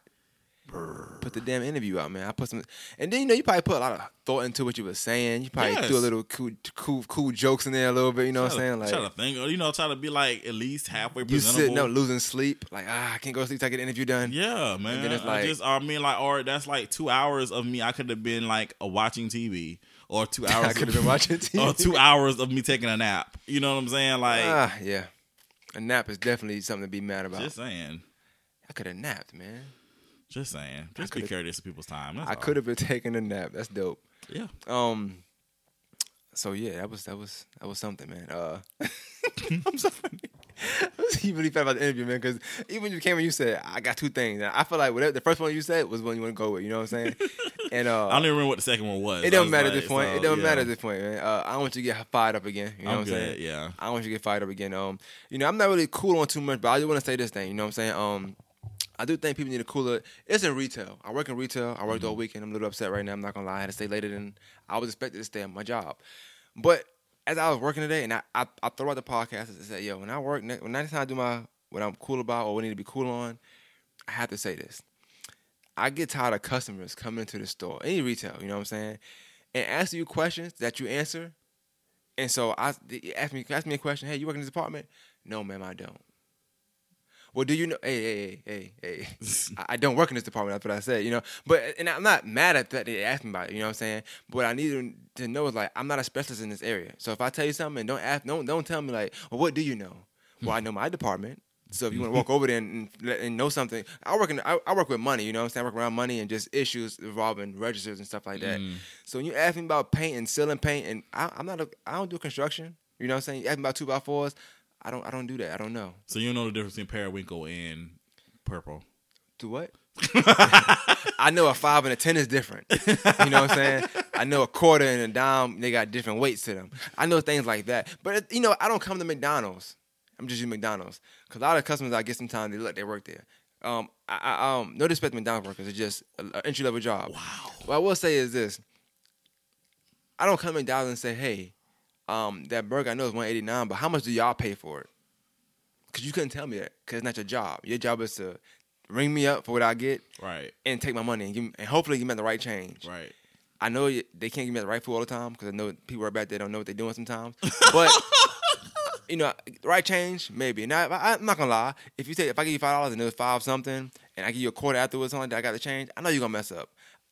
Put the damn interview out, man. I put some, and then you know you probably put a lot of thought into what you were saying. You probably Yes. threw a little cool, cool, cool jokes in there a little bit. You know what I'm saying? Like try to think, or, you know, try to be like at least halfway you sitting up losing sleep, like ah, I can't go to sleep till I get the interview done. Yeah, man. then it's I like- just, I mean, like, or that's like two hours of me. I could have been like a watching TV, or two hours. I could have been watching TV. or two hours of me taking a nap. You know what I'm saying? Like, Ah, yeah. A nap is definitely something to be mad about. just saying, I could have napped, man. Just saying. Just be courteous to people's time. That's I could have been taking a nap. That's dope. Yeah. Um. So yeah, that was that was that was something, man. Uh, I'm sorry. I was really felt about the interview, man, because even when you came and you said, "I got two things," and I feel like whatever the first one you said was one you want to go with. You know what I'm saying? And uh, I don't even remember what the second one was. it don't matter like, at this point. so, it don't yeah. matter at this point, man. Uh, I don't want you to get fired up again. You know I'm what I'm saying? yeah. I don't want you to get fired up again. Um, you know, I'm not really cool on too much, but I just want to say this thing. You know what I'm saying? Um, I do think people need to cool it. It's in retail. I work in retail. I worked Mm-hmm. all weekend. I'm a little upset right now. I'm not gonna lie. I had to stay later than I was expected to stay at my job. But as I was working today, and I I, I throw out the podcast and said, "Yo, when I work, when next time I do my what I'm cool about or what I need to be cool on, I have to say this. I get tired of customers coming into the store, any retail, you know what I'm saying, and asking you questions that you answer. And so I ask me ask me a question. Hey, you work in this department? No, ma'am, I don't. Well, do you know? Hey, hey, hey, hey, hey. I- I don't work in this department. That's what I said. You know, but and I'm not mad at that they asked me about it. You know what I'm saying? But what I need to- to know is like I'm not a specialist in this area. So if I tell you something, don't ask, don't don't tell me like, well, what do you know? Hmm. Well, I know my department. So if you want to walk over there and, and, know something, I work in I, I work with money. You know what I'm saying? I work around money and just issues involving registers and stuff like that. Hmm. So when you ask me about paint and sealing paint, and I, I'm not a I don't do construction. You know what I'm saying? You ask me about two by fours. I don't I don't do that. I don't know. So you know the difference between periwinkle and purple. Do what? I know a five and a ten is different. You know what I'm saying? I know a quarter and a dime, they got different weights to them. I know things like that. But, you know, I don't come to McDonald's. I'm just using McDonald's. Because a lot of customers I get sometimes, they let they work there. Um, I, I, um, no disrespect to McDonald's workers. It's just an entry level job. Wow. What I will say is this I don't come to McDonald's and say, hey, um, that burger I know is 189 but how much do y'all pay for it? Because you couldn't tell me that because it's not your job. Your job is to ring me up for what I get Right. and take my money and give me, and hopefully give me the right change. Right. I know they can't give me the right food all the time because I know people are back there don't know what they're doing sometimes. But you know, the right change maybe. Now I, I'm not gonna lie. If you say if I give you five dollars and it was five something, and I give you a quarter afterwards, something like that, I got the change. I know you're gonna mess up.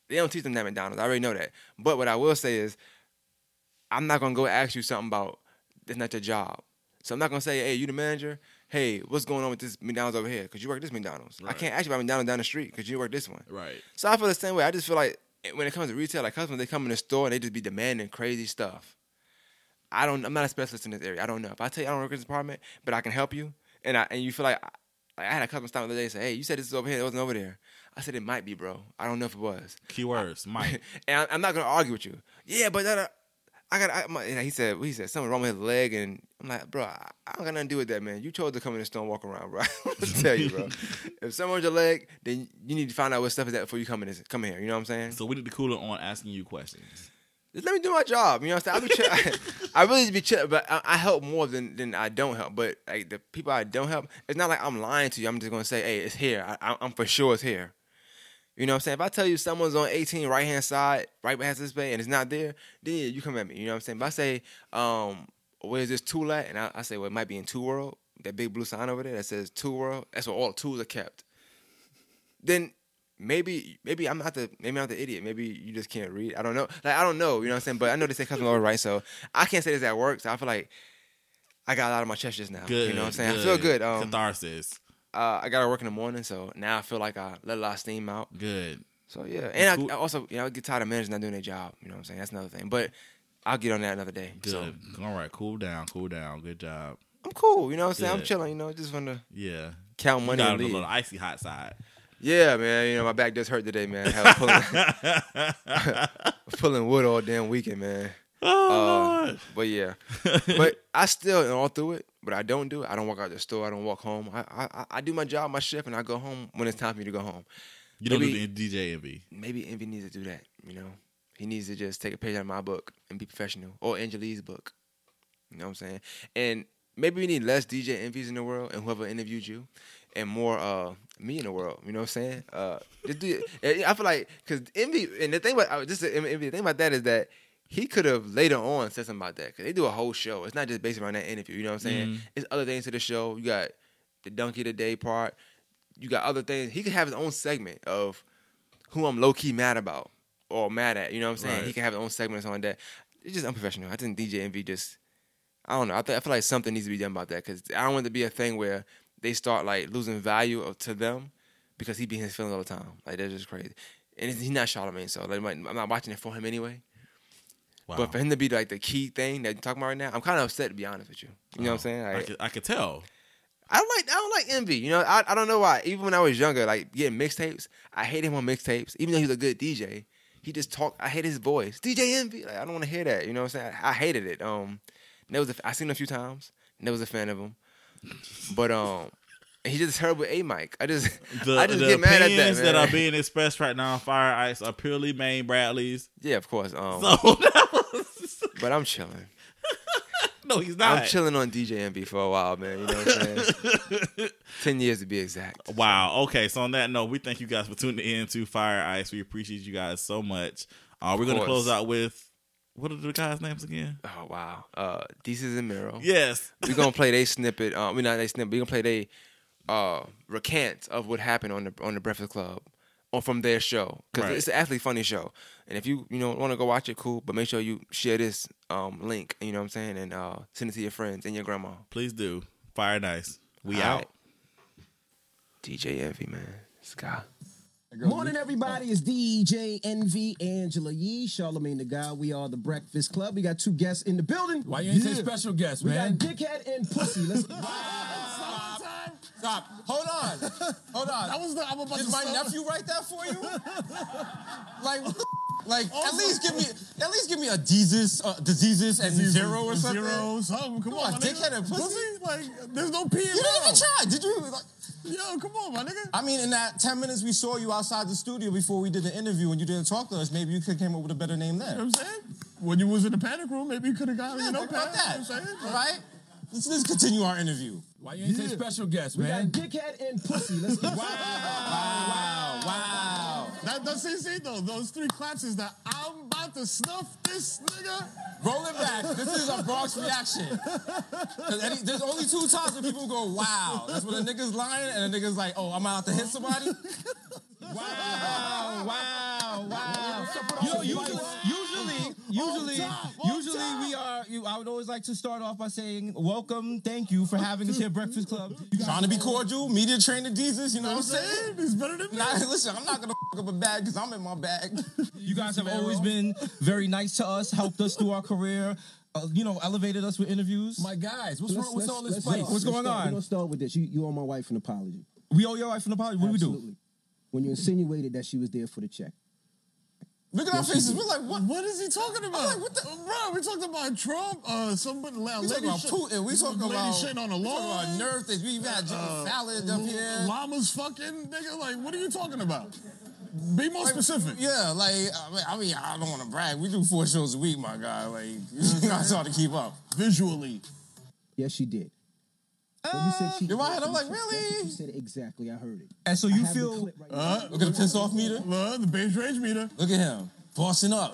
They don't teach them that McDonald's. I already know that. But what I will say is, I'm not gonna go ask you something about that's not your job. So I'm not gonna say, hey, you the manager. Hey, what's going on with this McDonald's over here? Because you work at this McDonald's. I can't ask you about McDonald's down the street because you work this one. Right. So I feel the same way. I just feel like eh, when it comes to retail, like customers, they come in the store and they just be demanding crazy stuff. I don't. I'm not a specialist in this area. I don't know. If I tell you I don't work in this department, but I can help you, and I and you feel like, like I had a customer stop the other day and say, "Hey, you said this is over here. It wasn't over there." I said it might be, bro. I don't know if it was. Keywords. Mike. and I, I'm not gonna argue with you. Yeah, but that. I got. I, my, he said. He said something wrong with his leg, and I'm like, bro, I, I don't got nothing to do with that, man. You chose to come in the store and walk around, bro. I'm tell you, bro. if on your leg, then you need to find out what stuff is that before you come in. This, come here. You know what I'm saying? so we need the cooler on asking you questions. Just let me do my job. You know what I'm saying? I, be chill, I, really be chill, but I, I help more than, than I don't help. But like the people I don't help, it's not like I'm lying to you. I'm just gonna say, hey, it's here. I, I, I'm for sure it's here. You know what I'm saying? If I tell you someone's on 18 right hand side, right past this bay, and it's not there, then yeah, you come at me. You know what I'm saying? If I say, um, where's this tool at? And I, I say, well, it might be in Two World, that big blue sign over there that says Two World. That's where all the tools are kept. Then maybe maybe I'm not the maybe I'm not the idiot. Maybe you just can't read. I don't know. Like I don't know. You know what I'm saying? But I know they say customer over right, so I can't say this at work. So I feel like I got a lot of my chest just now. Good. You know what I'm saying? I feel good. Um, Catharsis. Uh, I got to work in the morning, so now I feel like I let a lot of steam out. Good. So yeah, and Cool. I, I also you know I get tired of managers not doing their job. You know what I'm saying? That's another thing. But I'll get on that another day. Good. So All right. Cool down. Cool down. Good job. I'm cool. You know what I'm saying? I'm chilling. You know, just want to Yeah. count money got and on the little icy hot side. Yeah, man. You know my back does hurt today, man. I pulling, pulling wood all damn weekend, man. Oh, Uh, but yeah, but I still and all through it. But I don't do it. I don't walk out the store. I don't walk home. I I, I do my job, my shift, and I go home when it's time for me to go home. you don't maybe- do the DJ envy. Maybe Envy needs to do that. You know, he needs to just take a page out of my book and be professional, or Angela Yee's book. You know what I'm saying? And maybe we need less DJ envies in the world and whoever interviewed you, and more uh me in the world. You know what I'm saying? Uh, just do, I feel like because envy and the thing about uh, just envy, the thing about that is that he could have later on said something about that because they do a whole show. It's not just based around that interview. You know what I'm saying? Mhm. It's other things to the show. You got the donkey of the day part. You got other things. He could have his own segment of who I'm low key mad about or mad at. You know what I'm saying? Right. He can have his own segment or something like that. It's just unprofessional. I think DJ Envy just I don't know. I, th- I feel like something needs to be done about that because I don't want it to be a thing where they start like losing value of, to them because he be in his feelings all the time. Like that's just crazy. And he's not Charlamagne, so like, I'm not watching it for him anyway. Wow. But for him to be like the key thing that you're talking about right now, I'm kind of upset to be honest with you. You know what I'm saying? I could, I could tell. I don't like I don't like envy. You know, I, I don't know why. Even when I was younger, like getting mixtapes, I hated him on mixtapes. Even though he was a good DJ, he just talked. I hate his voice. DJ Envy. Like I don't want to hear that. You know what I'm saying? I, I hated it. Um, there was a, I seen him a few times. Never was a fan of him. But um, he just heard with a mic. I just The, I just the get mad at that. opinions Man. that are being expressed right now on Fire Ice are purely Maine Bradley's. yeah, of course. Um, So was, but I'm chilling. no, he's not. I'm chilling on DJ Envy for a while, man. You know what I'm saying? Ten years to be exact. Wow. Okay. So on that note, we thank you guys for tuning in to Fire Ice. We appreciate you guys so much. Uh, we're gonna close out with what are the guys' names again? Oh wow. Uh, Desus and Mero. Yes. we're gonna play they snippet. Um, we not they snippet. We gonna play they uh recant of what happened on the on the Breakfast Club or from their show because Right. it's an actually funny show. And if you you know want to go watch it, cool. But make sure you share this um link. You know what I'm saying, and uh send it to your friends and your grandma. Please do. Fire Nice. We All out. right. DJ Envy, man. Sky. Morning, everybody. It's DJ Envy, Angela Yee, Charlamagne the Guy. We are the Breakfast Club. We got two guests in the building. Why you ain't say Yeah. special guest, We man? got Dickhead and Pussy. Let's Stop. Hold on. Hold on. That was the. I'm about Did to my start- nephew write that for you? like, what the- like at least give me, at least give me a diseases, uh, diseases and zero or something. Zero, something. Come, Come on, dickhead and pussy? Like, there's no P in You didn't even try, did you? Like, Yo, come on, my nigga. I mean, in that ten minutes we saw you outside the studio before we did the interview and you didn't talk to us, maybe you could have came up with a better name You know then. what I'm saying? When you was in the panic room, maybe you could have got, Yeah, you know, about that. You know what I'm saying? All right? Let's, let's continue our interview. Why you ain't say special guest, we got man? Dickhead and Pussy. Let's wow. Wow, wow. That, does see, see, though, those three claps is that I'm about to snuff this nigga. Roll it back. This is a Bronx reaction. any- there's only two times when people go, wow. That's when a nigga's lying and a nigga's like, oh, I'm out to hit somebody. Wow, wow, wow. You know, usually, usually, Usually, usually we are. You, I would always like to start off by saying, "Welcome, thank you for having us here, at Breakfast Club." You trying to be cordial, media trainer Jesus, you know what I'm I'm saying? saying? He's better than me. Nah, listen, I'm not gonna fuck up a bag because I'm in my bag. You guys have always been very nice to us, helped us through our career. Uh, you know, elevated us with interviews. My guys, what's Let's- wrong? What's let's- all this let's fight? What's Let's going start. on? We're gonna start with this. You, you owe my wife an apology. we owe your wife an apology. What do we do? When you insinuated that she was there for the check. Look at our faces. We're like, what? What is he talking about? like, what the- Bro, we talking about Trump, uh, somebody, la- We lady talking about Putin. We talking lady about shit on the we talking about nerve things. We even had Jimmy uh, Fallon up here. Llamas fucking, nigga. Like, what are you talking about? Be more Like, specific. Yeah, like I mean, I mean, I don't want to brag. We do four shows a week, my guy. Like it's hard to keep up. Visually. Yes, she did. When you said she, in my head, I'm like, really? You said it exactly. I heard it. And so you feel? right Uh, Look at the piss off meter. uh, the base range meter. Look at him, bossing up,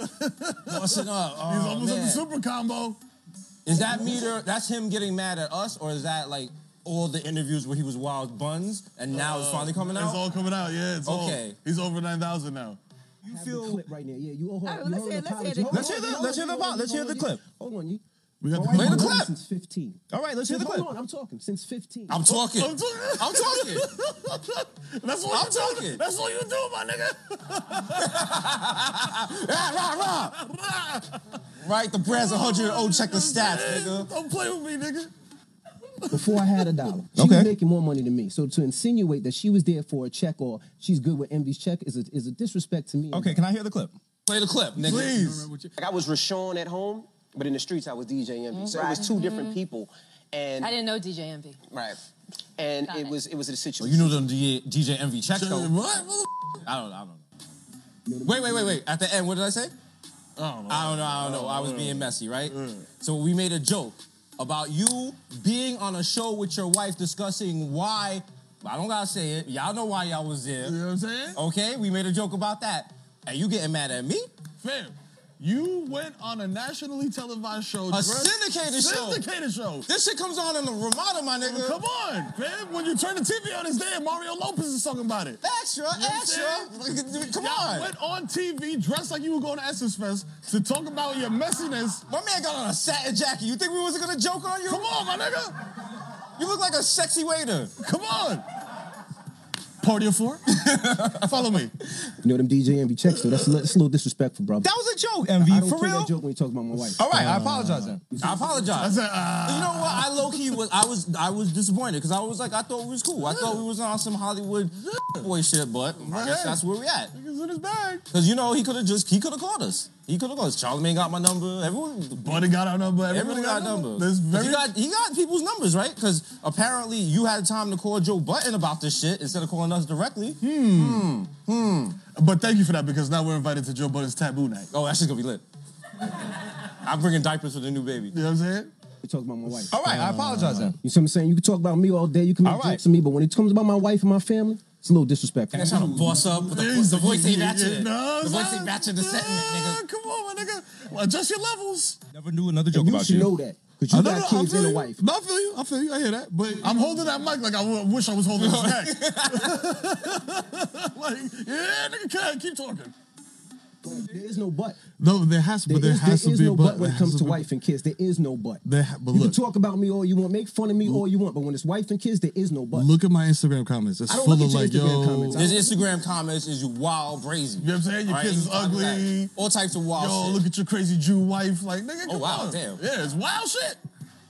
bossing up. Oh, He's almost man. at the super combo. Is that meter? That's him getting mad at us, or is that like all the interviews where he was wild buns and now it's finally coming out? It's all coming out. Yeah, it's all. Okay. He's over 9,000 now. You You feel- clip right now. Yeah, you owe her. All right, you let's owe hear- let's hear the- Hold Let's hear the- hold let's hear the hold on, part, let's hear the clip. Hold on, you. We got My the Play the clip. Since 15. All right, let's hear the Hold clip. on, I'm talking. Since 15. I'm talking. I'm talking. I'm talking. That's what I'm you do. talking. That's what you do, my nigga. rah, rah, rah. Right, the brand's 100. Oh, check the stats, nigga. Don't play with me, nigga. Before I had a dollar. She Okay. was making more money than me. So to insinuate that she was there for a check or she's good with Envy's check is a, is a disrespect to me. Okay, can I hear the clip? Play the clip, nigga. Please. Like I was Raashaun at home, but in the streets I was DJ Envy. So it was mm-hmm. two different mm-hmm. people. And I didn't know DJ Envy. right. And Got it it. was it was a Oh, situation. you know them DJ, DJ Envy check What? though. Mother- I don't, I don't know. Wait, wait, wait, wait. At the end, what did I say? I don't know. I don't know, I don't know. I was being messy, right? Mm. So we made a joke about you being on a show with your wife discussing why. I don't gotta say it. Y'all know why y'all was there. You know what I'm saying? Okay, we made a joke about that. And you getting mad at me? Fam, you went on a nationally televised show. A syndicated show. Syndicated show. This shit comes on in the Ramada, my nigga. Come on, man. When you turn the TV on, it's there. Mario Lopez is talking about it. Extra, You know extra. Come Y'all on. went on TV dressed like you were going to Essence Fest to talk about your messiness. My man got on a satin jacket. You think we wasn't gonna joke on you? Come on, my nigga. You look like a sexy waiter. Come on. Party of four? Follow me. You know them DJ Envy checks though. That's a, that's a little disrespectful, bro. That was a joke, I MV. don't For play real? that joke when you talk about my wife. All right, I apologize then. I I apologize. said, uh, You know what? I low key was I was I was disappointed because I was like I thought we was cool. I thought we was on some Hollywood boy shit, but I guess that's where we at. niggas in his bag. Because you know he could have just he could have called us. He could have called us. Charlamagne got my number. Everyone. Buddy got our number. Everyone Everybody got number. There's 'Cause very He got he got people's numbers right because apparently you had time to call Joe Budden about this shit instead of calling us directly. Hmm. Hmm. But thank you for that because now we're invited to Joe Budden's taboo night. Oh, that shit's gonna be lit. I'm bringing diapers for the new baby. You know what I'm saying? You talk about my wife. All right, I apologize then. You see what I'm saying? You can talk about me all day. You can make All right. jokes to me, but when it comes about my wife and my family, it's a little disrespectful. And they're trying to boss up, but the, the voice ain't matching. No, the voice ain't matching the sentiment, Yeah, nigga. Come on, my nigga. Well, adjust your levels. Never knew another joke And you about should you. know that because you I got no, kids and a wife. No, I feel you. I feel you. I hear that. But I'm holding that mic like I w- wish I was holding his neck. like, yeah, nigga, can keep talking. There is no but. No, there has, to There is, there is no but when it comes to wife and kids. There is no but. There ha- but you look. can talk about me all you want, make fun of me all you want, but when it's wife and kids, there is no but. Look at my Instagram comments. It's I don't full look of like, Instagram yo, comments. I His Instagram comments is you wild, crazy. You know what I'm saying? Your All kids is ugly. like All types of wild yo, shit. look at your crazy Jew wife. Like, nigga, Oh, come wow, on. damn. Yeah, it's wild shit.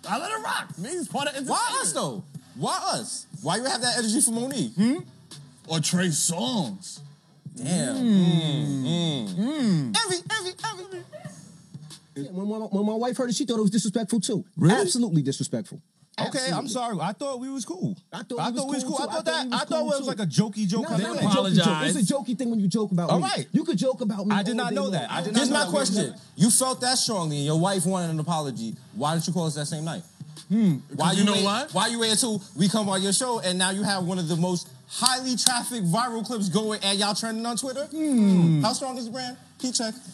I let it rock. Me, it's part of entertainment. Why us though? Why us? Why you have that energy for Mo'Nique? Hmm? Or Trey Songz. Damn. Hmm. Mm, mm. Envy, envy, envy. Yeah, when, my, when my wife heard it, she thought it was disrespectful too. Really? Absolutely disrespectful. Okay, I'm sorry. I thought we was cool. I thought I we was thought we was cool, cool. too. I thought that. I thought cool, it was like a jokey joke. No, kind it's not thing. a jokey joke. Apologize. It's a jokey thing when you joke about All me. right. You could joke about me. I did all not day know long. that. I did Here's not my know that. question. You felt that strongly, and your wife wanted an apology. Why didn't you call us that same night? Hmm. Why you know wait, why? Why you wait until we come on your show, and now you have one of the most highly trafficked viral clips going, and y'all trending on Twitter? Hmm. How strong is the brand? Key check.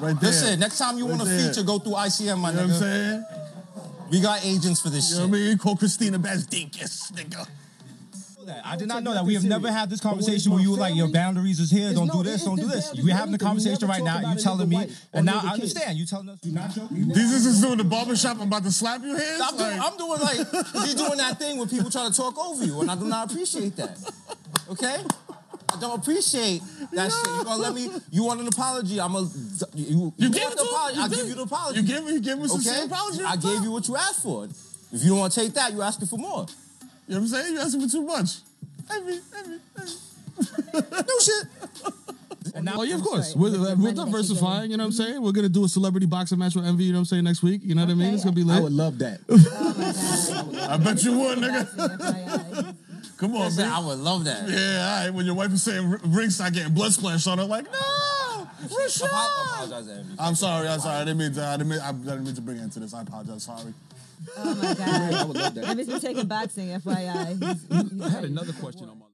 Right there. Listen, next time you Right want a there. feature, go through ICM, my You know what I'm nigga. saying? We got agents for this You know shit. what I mean? Call Christina Bazdinkas, nigga. I did not know that. We have never had this But when it's conversation where you were like, your boundaries is here. Don't no- do this. Don't do this. We're having the with everything. We conversation right now. You a telling me, and now I understand. You telling us you're not joking. These is just doing the barbershop. I'm about to slap your hands. I'm doing, like, I'm doing like you're doing that thing when people try to talk over you, and I do not appreciate that. Okay, I don't appreciate that shit. You gonna let me? You want an apology? I'm a you. You want gave it the apology? I'll give you the apology. You gave me, you gave me some okay? okay? apology. I gave you what you asked for. If you don't want to take that, you asking for more. You know what I'm saying? You asking for too much. Envy, envy, envy. No shit. Now, Oh yeah, of course. sorry. We're, The we're money that you're diversifying. You know what I'm saying? We're gonna do a celebrity boxing match with Envy. You know what I'm saying? Next week. You know what I mean? It's gonna be I lit. would love that. Oh. I bet you would, nigga. Come on, Listen, man. I would love that. Yeah, all right. When your wife is saying r- rings start getting blood splashed on her, like, no, Rashad. Apologize, to Envy. I'm sorry. I'm sorry. I didn't mean to. I didn't mean, I didn't mean to bring it into this. I apologize. Sorry. Oh my god! I God. would love that. Evan's been taking boxing, FYI. He's- he's I had another question on my